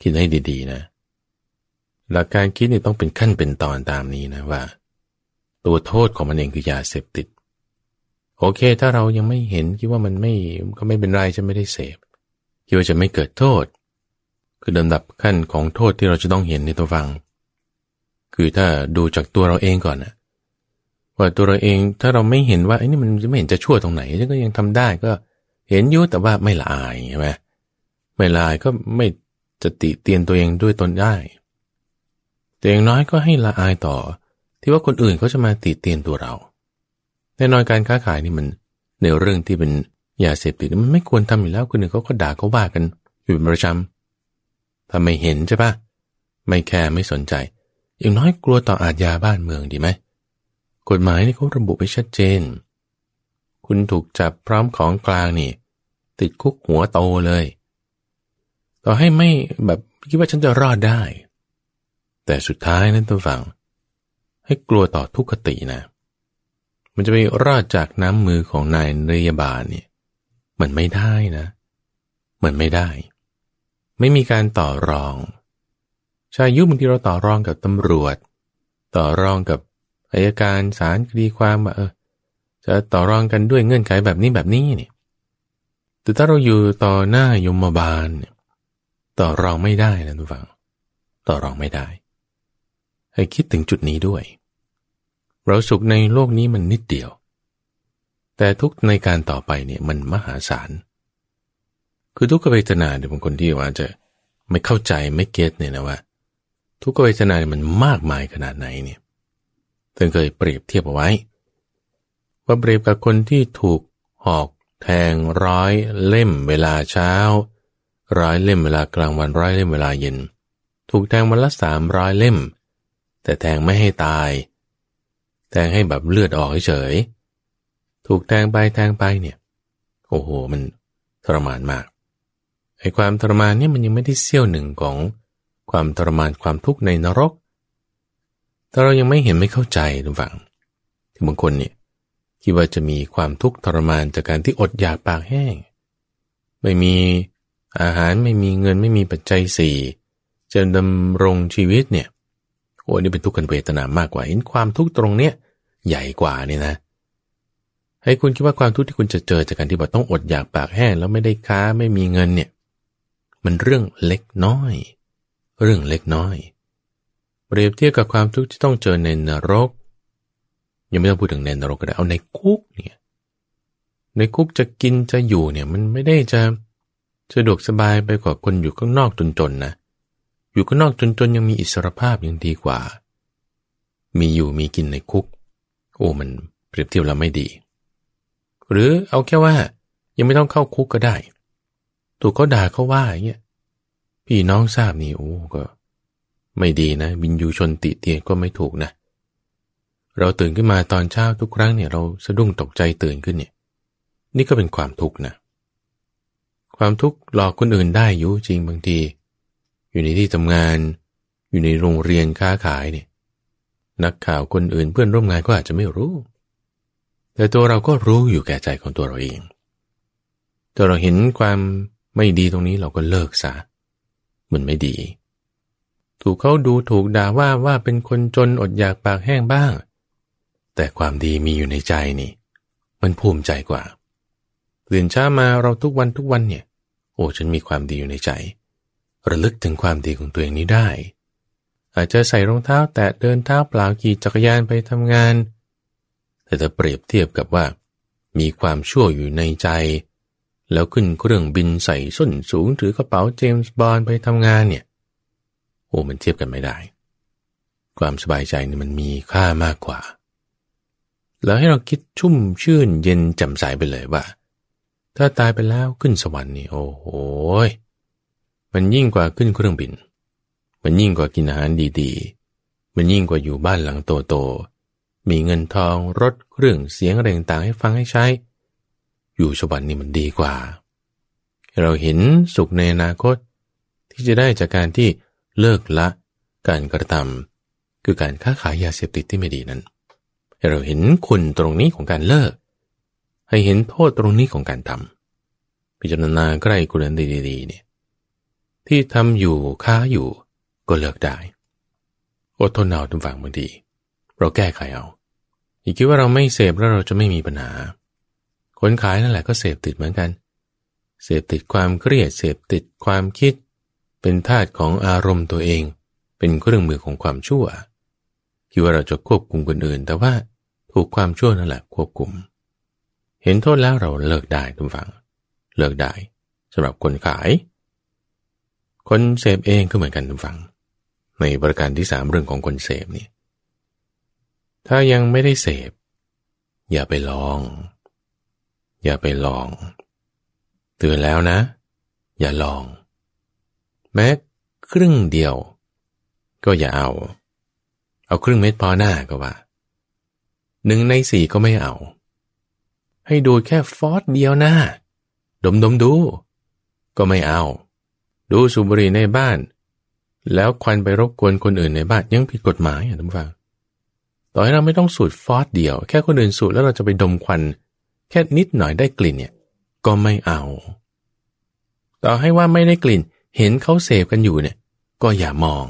คิดให้ดีๆนะ หลักการคิดนี่ต้องเป็นขั้นเป็นตอนตามนี้นะว่า ตัวโทษของมันเองคือยาเสพติด โอเค ถ้าเรายังไม่เห็นคิดว่ามันไม่ก็ไม่เป็นไรจะไม่ได้เสพคิดว่าจะไม่เกิดโทษ คือลำดับขั้นของโทษที่เราจะต้องเห็นในตัวฟัง คือถ้าดูจากตัวเราเองก่อนนะว่าตัวเราเองถ้าเราไม่เห็นว่าไอ้นี่มันไม่เห็นจะชั่วตรงไหนฉันก็ยังทำได้ก็เห็นยุ่แต่ว่าไม่ละอายใช่ไหมไม่ละอายก็ไม่จะติเตียนตัวเองด้วยตนได้ แต่อย่างน้อยก็ให้ละอายต่อ ที่ว่าคนอื่นเขาจะมาติเตียนตัวเราแน่นอนการค้าขายนี่มันในเรื่องที่เป็นยาเสพติดมันไม่ควรทำอยู่แล้วคนอื่นเขาก็ด่าเขาว่ากันอยู่เป็นประจำ ถ้าไม่เห็นใช่ปะไม่แคร์ไม่สนใจ อย่างน้อยกลัวต่ออาทยาบ้านเมืองดีไหมกฎหมายนี่เขาระบุไว้ชัดเจน คุณถูกจับพร้อมของกลางนี่ ติดคุกหัวโตเลย ต่อให้ไม่แบบคิดว่าฉันจะรอดได้ แต่สุดท้ายนั้นตัวฟัง ให้กลัวต่อทุกขตินะ มันจะไปรอดจากน้ำมือของนายนยบาลเนี่ยมันไม่ได้นะ มันไม่ได้ไไม่มีการต่อรอง ชายยุบางทีเราต่อรองกับตำรวจ ต่อรองกับอายการศาลคดีความว่าเออจะต่อรองกันด้วยเงื่อนไขแบบนี้แบบนี้เนี่ยแต่ถ้าเราอยู่ต่อหน้ายมบาลเนี่ยต่อรองไม่ได้นะทุกฝัง ต่อรองไม่ได้ ให้คิดถึงจุดนี้ด้วย เราสุขในโลกนี้มันนิดเดียว แต่ทุกในการต่อไปเนี่ยมันมหาศาล คือทุกขเวทนาเนี่ยบางคนที่ว่าจะไม่เข้าใจไม่เก็ตเนี่ยนะว่า ทุกขเวทนาเนี่ยมันมากมายขนาดไหนเนี่ยท่านเคยเปรียบเทียบเอาไว้ ว่าเปรียบกับคนที่ถูกหอกแทงร้อยเล่มเวลาเช้า ร้อยเล่มเวลากลางวันร้อยเล่มเวลาเย็น ถูกแทงวันละสามร้อยเล่ม แต่แทงไม่ให้ตาย แทงให้แบบเลือดออกเฉย ถูกแทงไปแทงไปเนี่ย โอ้โห มันทรมานมาก ไอ้ความทรมานเนี่ยมันยังไม่ได้เสี้ยวหนึ่งของความทรมานความทุกข์ในนรก ถ้าเรายังไม่เห็นไม่เข้าใจทุกฝังที่บางคนเนี่ยคิดว่าจะมีความทุกข์ทรมานจากการที่อดอยากปากแห้ง ไม่มีอาหารไม่มีเงินไม่มีปัจจัยสี่จะดำรงชีวิตเนี่ยโอ้นี่เป็นทุกข์กันเวทนามากกว่าเห็นความทุกข์ตรงเนี้ยใหญ่กว่านี่นะ ให้คุณคิดว่าความทุกข์ที่คุณจะเจอจากการที่ว่าต้องอดอยากปากแห้งแล้วไม่ได้ค้าไม่มีเงินเนี่ย มันเรื่องเล็กน้อย เรื่องเล็กน้อยเปรียบเทียบกับความทุกข์ที่ต้องเจอในนรก ยังไม่ต้องพูดถึงในนรกก็ได้เอาในคุกเนี่ยในคุกจะกินจะอยู่เนี่ยมันไม่ได้จะสะดวกสบายไปกว่าคนอยู่ข้างนอกจนๆนะอยู่ข้างนอกจนๆยังมีอิสรภาพยังดีกว่า มีอยู่มีกินในคุก โอ้มันเปรียบเทียบแล้วไม่ดี หรือเอาแค่ว่ายังไม่ต้องเข้าคุกก็ได้ ถูกเขาด่าเขาว่าอย่างเงี้ยพี่น้องทราบนี่โอ้ก็ ไม่ดีนะวินยูชนติเตียนก็ไม่ถูกนะ เราตื่นขึ้นมาตอนเช้าทุกครั้งเนี่ยเราสะดุ้งตกใจตื่นขึ้นเนี่ย นี่ก็เป็นความทุกข์นะ ความทุกข์หลอกคนอื่นได้อยู่จริงบางที อยู่ในที่ทำงาน อยู่ในโรงเรียนค้าขายเนี่ย นักข่าวคนอื่นเพื่อนร่วมงานก็อาจจะไม่รู้ แต่ตัวเราก็รู้อยู่แก่ใจของตัวเราเองแต่เราเห็นความ ไม่ดีตรงนี้เราก็เลิกซะมันไม่ดี ถูกเขาดูถูกด่าว่าว่าเป็นคนจนอดอยากปากแห้งบ้าง แต่ความดีมีอยู่ในใจนี่ มันภูมิใจกว่าตื่นเช้ามาเราทุกวันทุกวันเนี่ย โอ้ฉันมีความดีอยู่ในใจ ระลึกถึงความดีของตัวเองนี้ได้ อาจจะใส่รองเท้าแตะเดินเท้าเปล่าขี่จักรยานไปทำงาน แต่ถ้าเปรียบเทียบกับว่า มีความชั่วอยู่ในใจ แล้วขึ้นเครื่องบินใส่ส้นสูงถือกระเป๋าเจมส์บอลไปทำงานเนี่ย โอ้มันเทียบกันไม่ได้ ความสบายใจนี่มันมีค่ามากกว่า แล้วให้เราคิดชุ่มชื่นเย็นแจ่มใสไปเลยว่า ถ้าตายไปแล้วขึ้นสวรรค์นี่โอ้โหมันยิ่งกว่าขึ้นเครื่องบิน มันยิ่งกว่ากินอาหารดีๆ มันยิ่งกว่าอยู่บ้านหลังโตๆมีเงินทองรถเครื่องเสียงอะไรต่างๆให้ฟังให้ใช้ อยู่สวรรค์นี่มันดีกว่า เราเห็นสุขในอนาคต ที่จะได้จากการที่เลิกละการกระทำคือการค้าขายยาเสพติดที่ไม่ดีนั้น เราเห็นคุณตรงนี้ของการเลิก ให้เห็นโทษตรงนี้ของการทำพิจารณาใกล้กุนั้นดีๆเนี่ยที่ทำอยู่ค้าอยู่ก็เลิกได้อดทนเอาทุกฝั่งบางทีเราแก้ไขเอาอย่าคิดว่าเราไม่เสพแล้วเราจะไม่มีปัญหา คนขายนั่นแหละก็เสพติดเหมือนกัน เสพติดความเครียดเสพติดความคิด เป็นธาตุของอารมณ์ตัวเอง เป็นเครื่องมือของความชั่วคิดว่าเราจะควบคุมคนอื่น แต่ว่าถูกความชั่วนั่นแหละควบคุม เห็นโทษแล้วเราเลิกได้ทุกฝัง เลิกได้สำหรับคนขาย คนเสพเองก็เหมือนกันทุกฝัง ในบริการที่สามเรื่องของคนเสพนี่ถ้ายังไม่ได้เสพ อย่าไปลอง อย่าไปลอง เตือนแล้วนะ อย่าลอง แม้ครึ่งเดียว ก็อย่าเอา เอาครึ่งเม็ดพอหน้าก็ว่าหนึ่งในสี่ก็ไม่เอา ให้ดูแค่ฟอสเดียวหน้า ดมดมดู ก็ไม่เอา ดูสูบบุหรี่ในบ้าน แล้วควันไปรบกวนคนอื่นในบ้านยังผิดกฎหมายอะท่านฟังต่อให้เราไม่ต้องสูดฟอสเดียว แค่คนอื่นสูดแล้วเราจะไปดมควัน แค่นิดหน่อยได้กลิ่นเนี่ย ก็ไม่เอา ต่อให้ว่าไม่ได้กลิ่น เห็นเขาเสพกันอยู่เนี่ย ก็อย่ามอง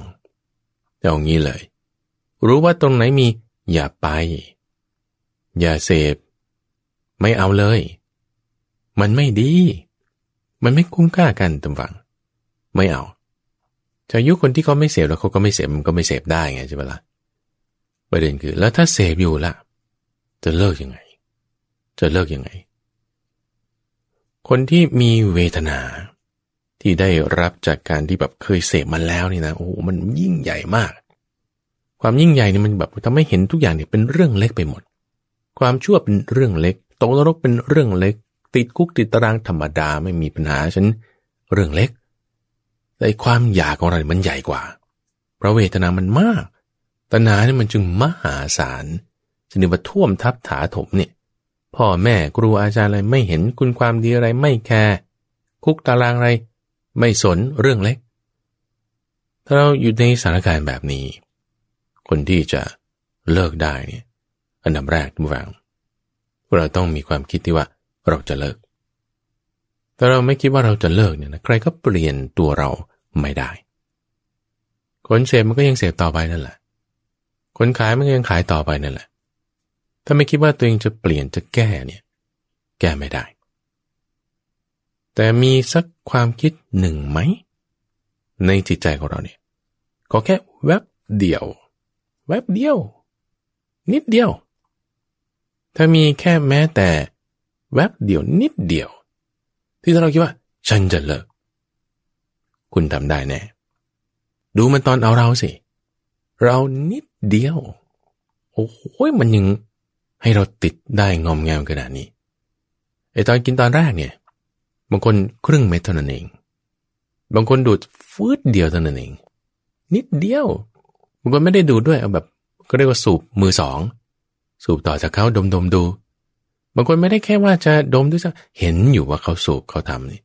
เอางี้เลย รู้ว่าตรงไหนมีอย่าไป อย่าเสพ ไม่เอาเลย มันไม่ดี มันไม่คุ้มค่ากันตำฝัง ไม่เอาจะยุคนที่เขาไม่เสพแล้วเขาก็ไม่เสพมันก็ไม่เสพได้ไงใช่ไหมละ่ะประเด็นคือแล้วถ้าเสพอยู่ละจะเลิกยังไง จะเลิกยังไง คนที่มีเวทนาที่ได้รับจากการที่แบบเคยเสพมันแล้วนี่นะโอ้โหมันยิ่งใหญ่มาก ความยิ่งใหญ่นี่มันแบบทำให้เห็นทุกอย่างเนี่ยเป็นเรื่องเล็กไปหมด ความชั่วเป็นเรื่องเล็กตกนรกเป็นเรื่องเล็ก ติดคุกติดตารางธรรมดาไม่มีปัญหาฉันเรื่องเล็ก แต่ความอยากของเรามันใหญ่กว่าเพราะเวทนามันมากตนาเนี่ยมันจึงมหาศาลชนิดว่าท่วมทับถาถมเนี่ย พ่อแม่ครูอาจารย์อะไรไม่เห็นคุณความดีอะไรไม่แคร์คุกตารางอะไร ไม่สนเรื่องเล็ก ถ้าเราอยู่ในสถานการณ์แบบนี้ คนที่จะเลิกได้เนี่ยอันดับแรกทุกฝังเราต้องมีความคิดที่ว่าเราจะเลิก แต่เราไม่คิดว่าเราจะเลิกเนี่ยนะใครก็เปลี่ยนตัวเราไม่ได้ คนเสพมันก็ยังเสพต่อไปนั่นแหละ คนขายมันก็ยังขายต่อไปนั่นแหละ ถ้าไม่คิดว่าตัวเองจะเปลี่ยนจะแก้เนี่ยแก้ไม่ได้ แต่มีสักความคิดหนึ่งไหม ในจิตใจของเราเนี่ยก็แค่แวบเดียว แวบเดียว นิดเดียว ถ้ามีแค่แม้แต่แวบเดียวนิดเดียว ที่เราคิดว่า ฉันจะเลิก คุณทำได้แน่ดูมันตอนเอาเราสิ เรานิดเดียว โอ้โหมันยัง ให้เราติดได้งอมแงมขนาดนี้ไอตอนกินตอนแรกเนี่ย บางคนครึ่งเม็ดเท่านั้นเอง บางคนดูดฟืดเดียวเท่านั้นเอง นิดเดียวบางคนไม่ได้ดูดด้วยเอาแบบ ก็เรียกว่าสูบมือสอง สูบต่อจากเขาดมดมดู บางคนไม่ได้แค่ว่าจะดมด้วยซ้เห็นอยู่ว่าเขาสูบเขาทำนี่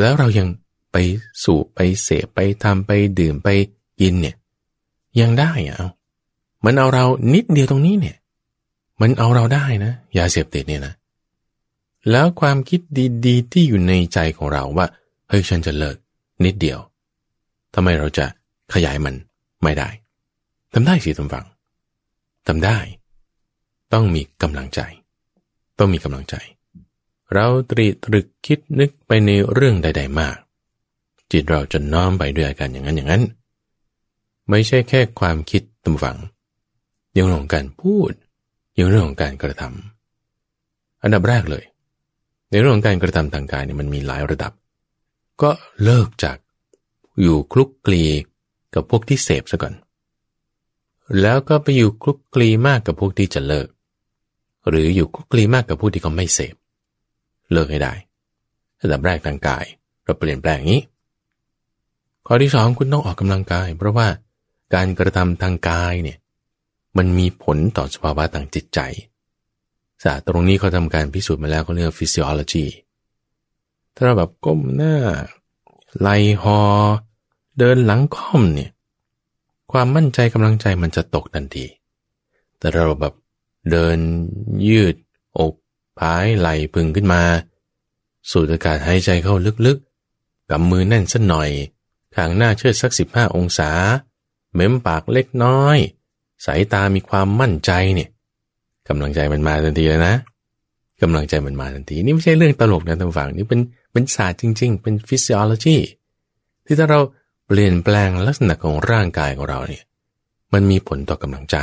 แล้วเรายังไปสูบไปเสพไปทำไปดื่มไปกินเนี่ย ยังได้อะเอามันเอาเรานิดเดียวตรงนี้เนี่ย มันเอาเราได้นะ ยาเสพติดเนี่ยนะ แล้วความคิดดีๆ ที่อยู่ในใจของเราว่า เฮ้ยฉันจะเลิก นิดเดียวทำไมเราจะขยายมันไม่ได้ทำได้สิทุกฝังทำได้ ต้องมีกำลังใจ ต้องมีกำลังใจ เราตรีตรึกคิดนึกไปในเรื่องใด ๆ มาก จิตเราจะน้อมไปด้วยอาการอย่างนั้นอย่างนั้น ไม่ใช่แค่ความคิดตุมฝัง ยังเรื่งของการพูด ยังเรื่องของการกระทำอันดับแรกเลย ในเรื่องของการกระทำทางกายเนี่ยมันมีหลายระดับ ก็เลิกจากอยู่คลุกคลีกับพวกที่เสพซะก่อน แล้วก็ไปอยู่คลุกคลีมากกับพวกที่จะเลิก หรืออยู่คลุกคลีมากกับพวกที่เขาไม่เสพ เลิกให้ได้ระดับแรกทางกายเราเปลี่ยนแปลงนี้ ข้อที่สองคุณต้องออกกำลังกาย เพราะว่าการกระทำทางกายเนี่ย มันมีผลต่อสภาวะทางจิตใจ ศาสตร์ตรงนี้เขาทำการพิสูจน์มาแล้วเขาเรียก physiology ถ้าเราแบบก้มหน้าไหลหอ เดินหลังค่อมเนี่ย ความมั่นใจกำลังใจมันจะตกทันที แต่เราแบบเดินยืด อกพายไหลพึงขึ้นมา สูดอากาศหายใจเข้าลึกๆกับมือแน่นสักหน่อยข้างหน้าเชิดสักสิบห้าองศา เม้มปากเล็กน้อย สายตามีความมั่นใจเนี่ยกำลังใจมันมาทันทีเลยนะกำลังใจมันมาทันทีนี่ไม่ใช่เรื่องตลกนะท่านฟังนี่เป็นเป็นศาสตร์จริง ๆ เป็นฟิสิโอโลจีที่ถ้าเราเปลี่ยนแปลงลักษณะของร่างกายของเราเนี่ยมันมีผลต่อกำลังใจ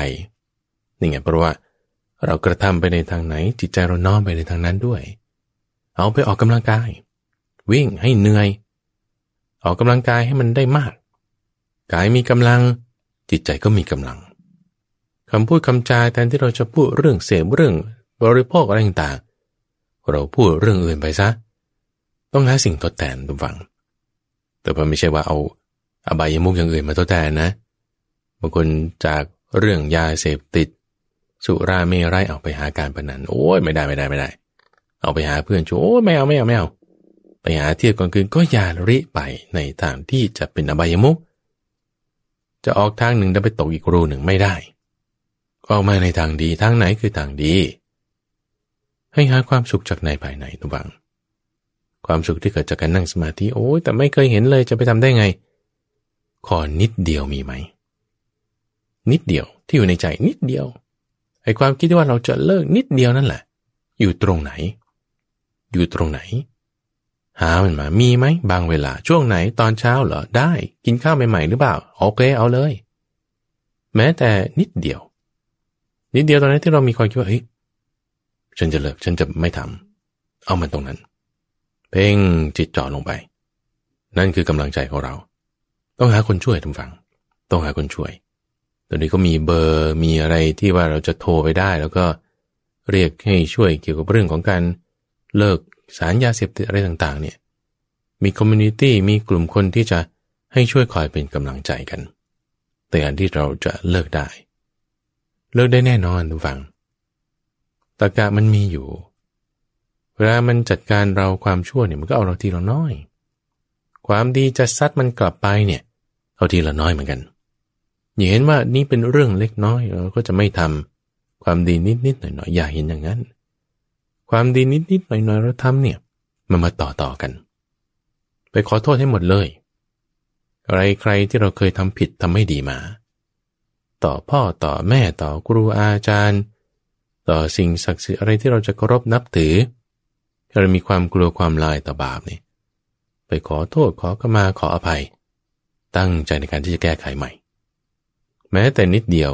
นี่ไงเพราะว่าเรากระทำไปในทางไหน จิตใจเราน้อมไปในทางนั้นด้วย เอาไปออกกำลังกาย วิ่งให้เหนื่อย ออกกำลังกายให้มันได้มาก กายมีกำลัง จิตใจก็มีกำลัง คำพูดคำจาแทนที่เราจะพูดเรื่องเสพเรื่องบริโภคอะไรต่างๆเราพูดเรื่องอื่นไปซะ ต้องหาสิ่งทดแทนทุกฝัง แต่พอไม่ใช่ว่าเอาอบายมุกอย่างอื่นมาทดแทนนะบางคนจากเรื่องยาเสพติด สุราเมรัยเอาไปหาการพนันโอ้ยไม่ได้ไม่ได้ไม่ได้ เอาไปหาเพื่อนชูโอ้ยไม่เอาไม่เอาไม่เอาไปหาเที่ยวกลางคืนก็อย่าริไปในทางที่จะเป็นอบายมุกจะออกทางหนึ่งแล้วไปตกอีกรูหนึ่งไม่ได้ ออกมาในทางดีทางไหนคือทางดี ให้หาความสุขจากในภายในตัวบัง ความสุขที่เกิดจากการนั่งสมาธิโอ้ยแต่ไม่เคยเห็นเลยจะไปทำได้ไง ขอนิดเดียวมีไหม นิดเดียวที่อยู่ในใจนิดเดียวไอ้ความคิดที่ว่าเราจะเลิกนิดเดียวนั่นแหละ อยู่ตรงไหน อยู่ตรงไหน หามันมามีไหมบางเวลาช่วงไหนตอนเช้าเหรอได้ กินข้าวใหม่ๆหรือเปล่าโอเคเอาเลย แม้แต่นิดเดียว นิดเดียวตอนนั้นที่เรามีความคิดว่าเฮ้ยฉันจะเลิกฉันจะไม่ทำเอามันตรงนั้น เพ่งจิตจ่อลงไป นั่นคือกำลังใจของเรา ต้องหาคนช่วยทุกฝั่ง ต้องหาคนช่วยตอนนี้ก็มีเบอร์มีอะไรที่ว่าเราจะโทรไปได้ แล้วก็เรียกให้ช่วยเกี่ยวกับเรื่องของการเลิกสารยาเสพติดอะไรต่างๆ เนี่ย มี community มีกลุ่มคนที่จะให้ช่วยคอยเป็นกำลังใจกัน แต่อันที่เราจะเลิกได้ เลิกได้แน่นอนทุกฝังตะกะมันมีอยู่ เวลามันจัดการเราความชั่วเนี่ยมันก็เอาเราทีละน้อย ความดีจะซัดมันกลับไปเนี่ยเอาทีละน้อยเหมือนกันอย่าเห็นว่านี่เป็นเรื่องเล็กน้อยเราก็จะไม่ทำความดีนิดๆหน่อยๆอย่าเห็นอย่างนั้น ความดีนิดๆหน่อยๆเราทำเนี่ยมันมาต่อต่อกัน ไปขอโทษให้หมดเลย อะไรใครที่เราเคยทำผิดทำไม่ดีมา ต่อพ่อต่อแม่ต่อครูอาจารย์ ต่อสิ่งศักดิ์สิทธิ์อะไรที่เราจะเคารพนับถือ เรามีความกลัวความลายต่อบาปนี่ไปขอโทษขอขมาขออภัย ตั้งใจในการที่จะแก้ไขใหม่ แม้แต่นิดเดียว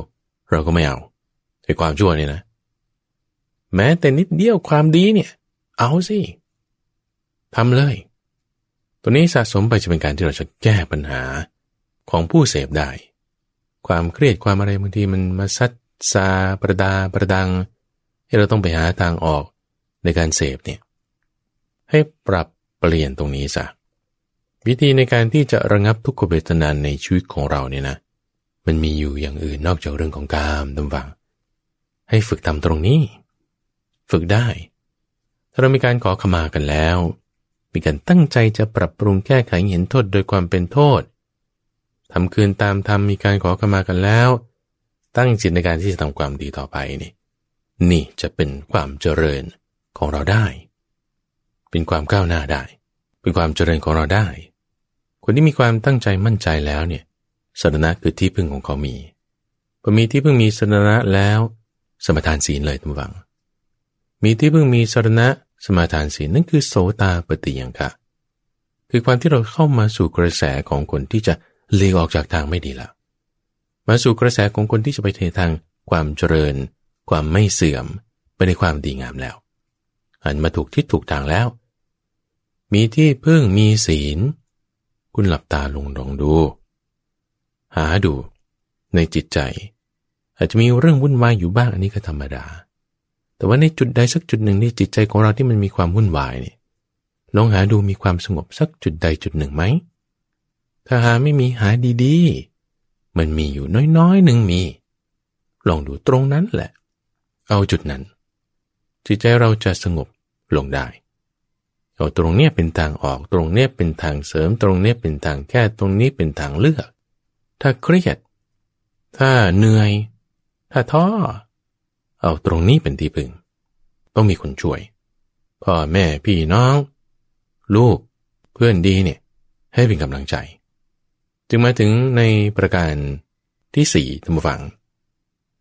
เราก็ไม่เอาไอ้ความชั่วนี่นะ แม้แต่นิดเดียวความดีเนี่ย เอาสิทำเลย ตัวนี้สะสมไปจะเป็นการที่เราจะแก้ปัญหาของผู้เสพได้ ความเครียดความอะไรบางทีมันมาซัดซาประดาประดังให้เราต้องไปหาทางออกในการเสพเนี่ยให้ปรับเปลี่ยนตรงนี้ซะวิธีในการที่จะระงับทุกขเวทนานในชีวิตของเราเนี่ยนะมันมีอยู่อย่างอื่นนอกจากเรื่องของกามดำวัง ให้ฝึกทำตรงนี้ ฝึกได้ ถ้าเรามีการขอขมากันแล้ว มีการตั้งใจจะปรับปรุงแก้ไขเห็นโทษโดยความเป็นโทษ ทำคืนตามธรรมมีการขอขมากันแล้ว ตั้งจิตในการที่จะทำความดีต่อไปนี่ นี่จะเป็นความเจริญของเราได้ เป็นความก้าวหน้าได้ เป็นความเจริญของเราได้ คนที่มีความตั้งใจมั่นใจแล้วเนี่ยสรณะคือที่พึ่งของเขามีพอมีที่พึ่งมีสรณะแล้ว สมทานศีลเลยทุกฝัง มีที่พิ่งมีสรณะสมาทานศีลนั่นคือโสตาปฏิยังคะคือความที่เราเข้ามาสู่กระแสของคนที่จะ เลีกออกจากทางไม่ดีแล้วมาสู่กระแสของคนที่จะไปเททางความเจริญ ความไม่เสื่อมไปในความดีงามแล้วหันมาถูกทิศถูกทางแล้ว มีที่พึ่งมีศีล คุณหลับตาลงลองดู หาดู ในจิตใจ อาจจะมีเรื่องวุ่นวายอยู่บ้างอันนี้ก็ธรรมดา แต่ว่าในจุดใดสักจุดหนึ่งในจิตใจของเราที่มันมีความวุ่นวายนี่ลองหาดูมีความสงบสักจุดใดจุดหนึ่งไหม ถ้าหาไม่มีหาดีๆ มันมีอยู่น้อยๆหนึ่งมี ลองดูตรงนั้นแหละ เอาจุดนั้น จิตใจเราจะสงบลงได้ เอาตรงเนี้ยเป็นทางออกตรงเนี้ยเป็นทางเสริมตรงเนี้ยเป็นทางแก้ตรงนี้เป็นทางเลือก ถ้าเครียด ถ้าเหนื่อย ถ้าท้อ เอาตรงนี้เป็นที่พึ่ง ต้องมีคนช่วย พ่อแม่พี่น้อง ลูก เพื่อนดีเนี่ย ให้เป็นกำลังใจ จึงมาถึงในประการที่สี่ท่านฟัง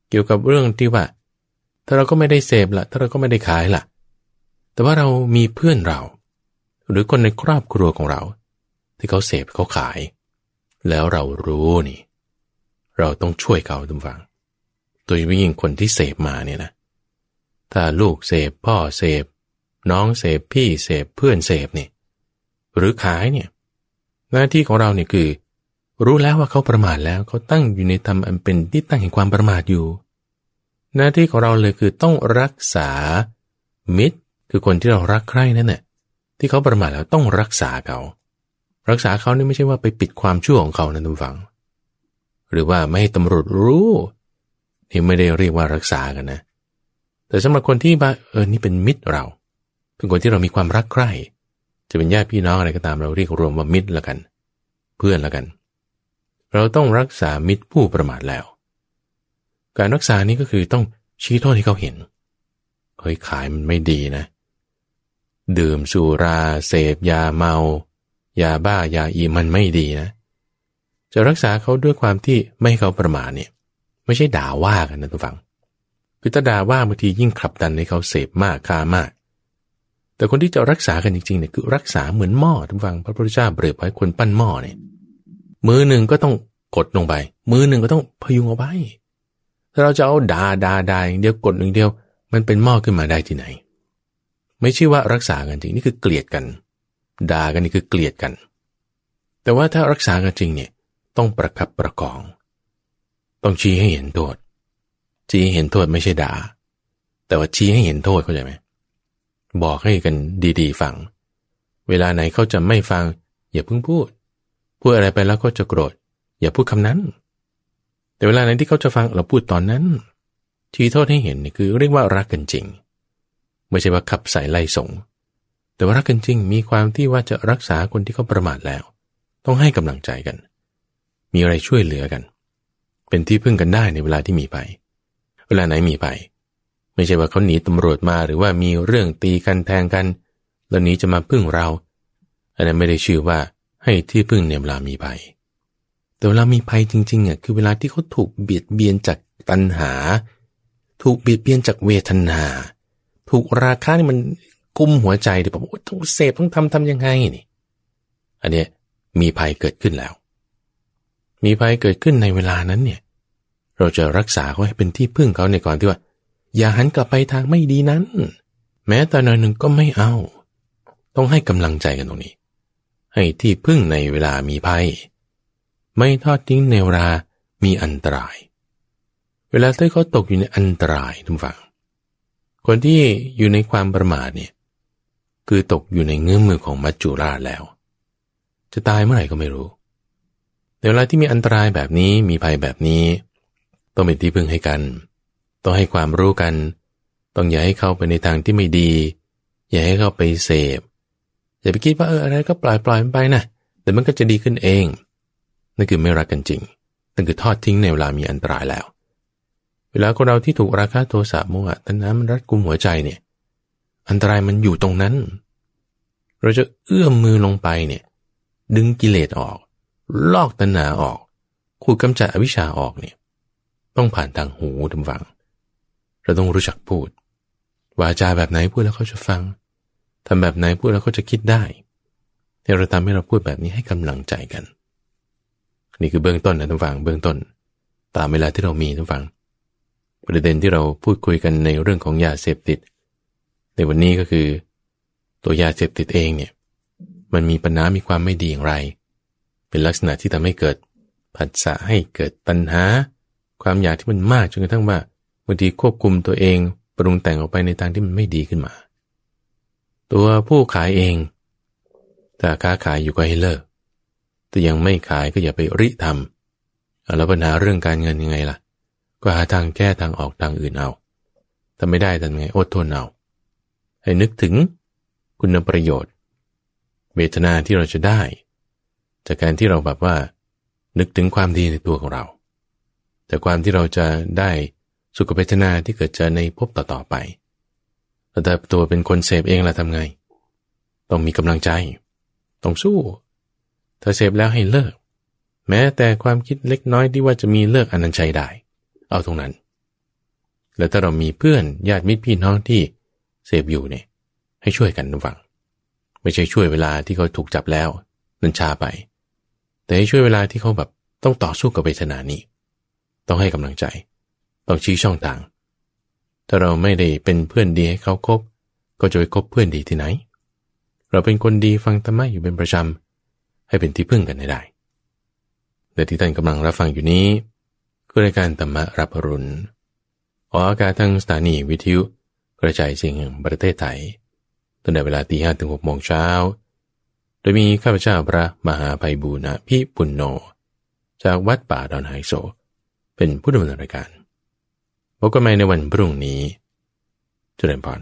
เกี่ยวกับเรื่องที่ว่า ถ้าเราก็ไม่ได้เสพละถ้าเราก็ไม่ได้ขายละแต่ว่าเรามีเพื่อนเรา หรือคนในครอบครัวของเรา ที่เขาเสพเขาขาย แล้วเรารู้นี่ เราต้องช่วยเขาทุกฝัง โดยยิ่งคนที่เสพมาเนี่ยนะ ถ้าลูกเสพพ่อเสพน้องเสพพี่เสพเพื่อนเสพเนี่ยหรือขายเนี่ย หน้าที่ของเราเนี่ยคือ รู้แล้วว่าเขาประมาทแล้วเขาตั้งอยู่ในธรรมอันเป็นที่ตั้งแห่งความประมาทอยู่ หน้าที่ของเราเลยคือต้องรักษามิตร คือคนที่เรารักใคร่นั่นแหละที่เขาประมาทแล้วต้องรักษาเขา รักษาเขานี่ไม่ใช่ว่าไปปิดความชั่วของเขานะทุกฝัง หรือว่าไม่ให้ตำรวจรู้นี่ไม่ได้เรียกว่ารักษากันนะ แต่สำหรับคนที่บาเออนี่เป็นมิตรเรา เป็นคนที่เรามีความรักใคร่ จะเป็นญาติพี่น้องอะไรก็ตามเราเรียกรวมว่ามิตรละกัน เพื่อนละกัน เราต้องรักษามิตรผู้ประมาทแล้ว การรักษานี้ก็คือต้องชี้โทษให้เขาเห็นเฮ้ยขายมันไม่ดีนะ ดื่มสุราเสพยาเมา ยาบ้ายาอีมันไม่ดีนะ จะรักษาเขาด้วยความที่ไม่ให้เขาประมาทเนี่ย ไม่ใช่ด่าว่ากันนะทุกฝัง คือถ้าด่าว่าบางทียิ่งขับดันให้เขาเสพมากค้ามาก แต่คนที่จะรักษากันจริงๆเนี่ยคือรักษาเหมือนหม้อทุกฝังพระพุทธเจ้าเปรียบไว้คนปั้นหม้อเนี่ย มือหนึ่งก็ต้องกดลงไป มือหนึ่งก็ต้องพยุงเอาไว้ถ้าเราจะเอาดาดาดาอย่างเดียวกดหนึ่งเดียว มันเป็นหม้อขึ้นมาได้ที่ไหน ไม่ใช่ว่ารักษากันจริงนี่คือเกลียดกันด่ากันนี่คือเกลียดกัน แต่ว่าถ้ารักษากันจริงเนี่ยต้องประคับประคอง ต้องชี้ให้เห็นโทษ ชี้ให้เห็นโทษไม่ใช่ด่า แต่ว่าชี้ให้เห็นโทษเข้าใจไหมบอกให้กันดีๆฟัง เวลาไหนเขาจะไม่ฟัง อย่าเพิ่งพูด พูดอะไรไปแล้วก็จะโกรธ อย่าพูดคำนั้น แต่เวลาไหนที่เขาจะฟังเราพูดตอนนั้น ชี้โทษให้เห็นนี่คือเรียกว่ารักกันจริง ไม่ใช่ว่าขับใส่ไล่ส่งแต่ว่ารักกันจริงมีความที่ว่าจะรักษาคนที่เขาประมาทแล้ว ต้องให้กำลังใจกัน มีอะไรช่วยเหลือกัน เป็นที่พึ่งกันได้ในเวลาที่มีภัยเวลาไหนมีภัยไม่ใช่ว่าเขาหนีตำรวจมาหรือว่ามีเรื่องตีกันแทงกัน แล้วนี้จะมาพึ่งเรา อันนั้นไม่ได้ชื่อว่า ให้ที่พึ่งในเวลามีภัย แต่เวลามีภัยจริงๆอะคือเวลาที่เขาถูกเบียดเบียนจากตัณหา ถูกเบียดเบียนจากเวทนา ถูกราคานี่มันกุมหัวใจเดี๋ยวบอกว่าต้องเสพต้องทำทำยังไงนี่ อันเนี้ยมีภัยเกิดขึ้นแล้ว มีภัยเกิดขึ้นในเวลานั้นเนี่ย เราจะรักษาเขาให้เป็นที่พึ่งเขาในก่อนที่ว่า อย่าหันกลับไปทางไม่ดีนั้น แม้แต่หน่อยหนึ่งก็ไม่เอา ต้องให้กำลังใจกันตรงนี้ ให้ที่พึ่งในเวลามีภัย ไม่ทอดทิ้งในเวลามีอันตราย เวลาที่เขาตกอยู่ในอันตรายทุกฝังคนที่อยู่ในความประมาทเนี่ยคือตกอยู่ในเงื้อมือของมัจจุราชแล้ว จะตายเมื่อไหร่ก็ไม่รู้แต่เวลาที่มีอันตรายแบบนี้มีภัยแบบนี้ ต้องเป็นที่พึ่งให้กัน ต้องให้ความรู้กัน ต้องอย่าให้เข้าไปในทางที่ไม่ดี อย่าให้เข้าไปเสพ อย่าไปคิดว่าเอออะไรก็ปล่อยปล่อยมันไปนะแต่มันก็จะดีขึ้นเอง นั่นคือไม่รักกันจริงนั่นคือทอดทิ้งในเวลามีอันตรายแล้ว เวลาคนเราที่ถูกราคะโทสะโมหะตัณหามันรัดกุมหัวใจเนี่ย อันตรายมันอยู่ตรงนั้น เราจะเอื้อมมือลงไปเนี่ย ดึงกิเลสออก ลอกตัณหาออกขูดกำจัดอวิชชาออกเนี่ย ต้องผ่านทางหูทำฟัง เราต้องรู้จักพูด วาจาแบบไหนพูดแล้วเขาจะฟัง ทำแบบไหนพูดแล้วเขาจะคิดได้เนี่เราทำให้เราพูดแบบนี้ให้กำลังใจกัน นี่คือเบื้องต้นนะท่านฟังเบื้องต้น ตามเวลาที่เรามีท่านฟัง ประเด็นที่เราพูดคุยกันในเรื่องของยาเสพติด ในวันนี้ก็คือ ตัวยาเสพติดเองเนี่ยมันมีปัญหา มีความไม่ดีอย่างไร เป็นลักษณะที่ทำให้เกิดผัสสะให้เกิดปัญหา ความอยากที่มันมากจนกระทั่งว่าบางทีควบคุมตัวเองปรุงแต่งออกไปในทางที่มันไม่ดีขึ้นมา ตัวผู้ขายเอง ถ้าค้าขายอยู่ก็ให้เลิก แต่ยังไม่ขายก็อย่าไปริทำแล้วปัญหาเรื่องการเงินยังไงล่ะ ก็หาทางแก้ทางออกทางอื่นเอาถ้าไม่ได้ทำไงอดทนเอา ให้นึกถึงคุณประโยชน์ เวทนาที่เราจะได้ จากการที่เราแบบว่า นึกถึงความดีในตัวของเรา แต่ความที่เราจะได้สุขเวทนาที่เกิดเจอในภพต่อๆไป แต่ตัวเป็นคนเสพเองล่ะทำไง ต้องมีกำลังใจ ต้องสู้ ถ้าเสพแล้วให้เลิก แม้แต่ความคิดเล็กน้อยที่ว่าจะมีเลิกอนันชัยได้ เอาตรงนั้น แล้วถ้าเรามีเพื่อนญาติมิตรพี่น้องที่เสพอยู่เนี่ย ให้ช่วยกันฟัง ไม่ใช่ช่วยเวลาที่เขาถูกจับแล้ว นันชาไป แต่ให้ช่วยเวลาที่เขาแบบต้องต่อสู้กับเวทนานี้ ต้องให้กำลังใจ ต้องชี้ช่องทาง ถ้าเราไม่ได้เป็นเพื่อนดีให้เขาคบ ก็จะไปคบเพื่อนดีที่ไหน เราเป็นคนดีฟังธรรมะอยู่เป็นประจำให้เป็นที่พึ่งกันได้แต่ที่ท่านกำลังรับฟังอยู่นี้คือรายการธรรมะรับรุณออกอากาศทางสถานีวิทยุกระจายเสียงแห่งประเทศไทยตั้งแต่เวลาตีห้ถึงหกโมงเช้า โดยมีข้าพเจ้าพระมหาภัยบูณพิปุณโญจากวัดป่าดอนไฮโซ เป็นผู้ดำเนินรายการ พบกันใหม่ในวันพรุ่งนี้เจริญพร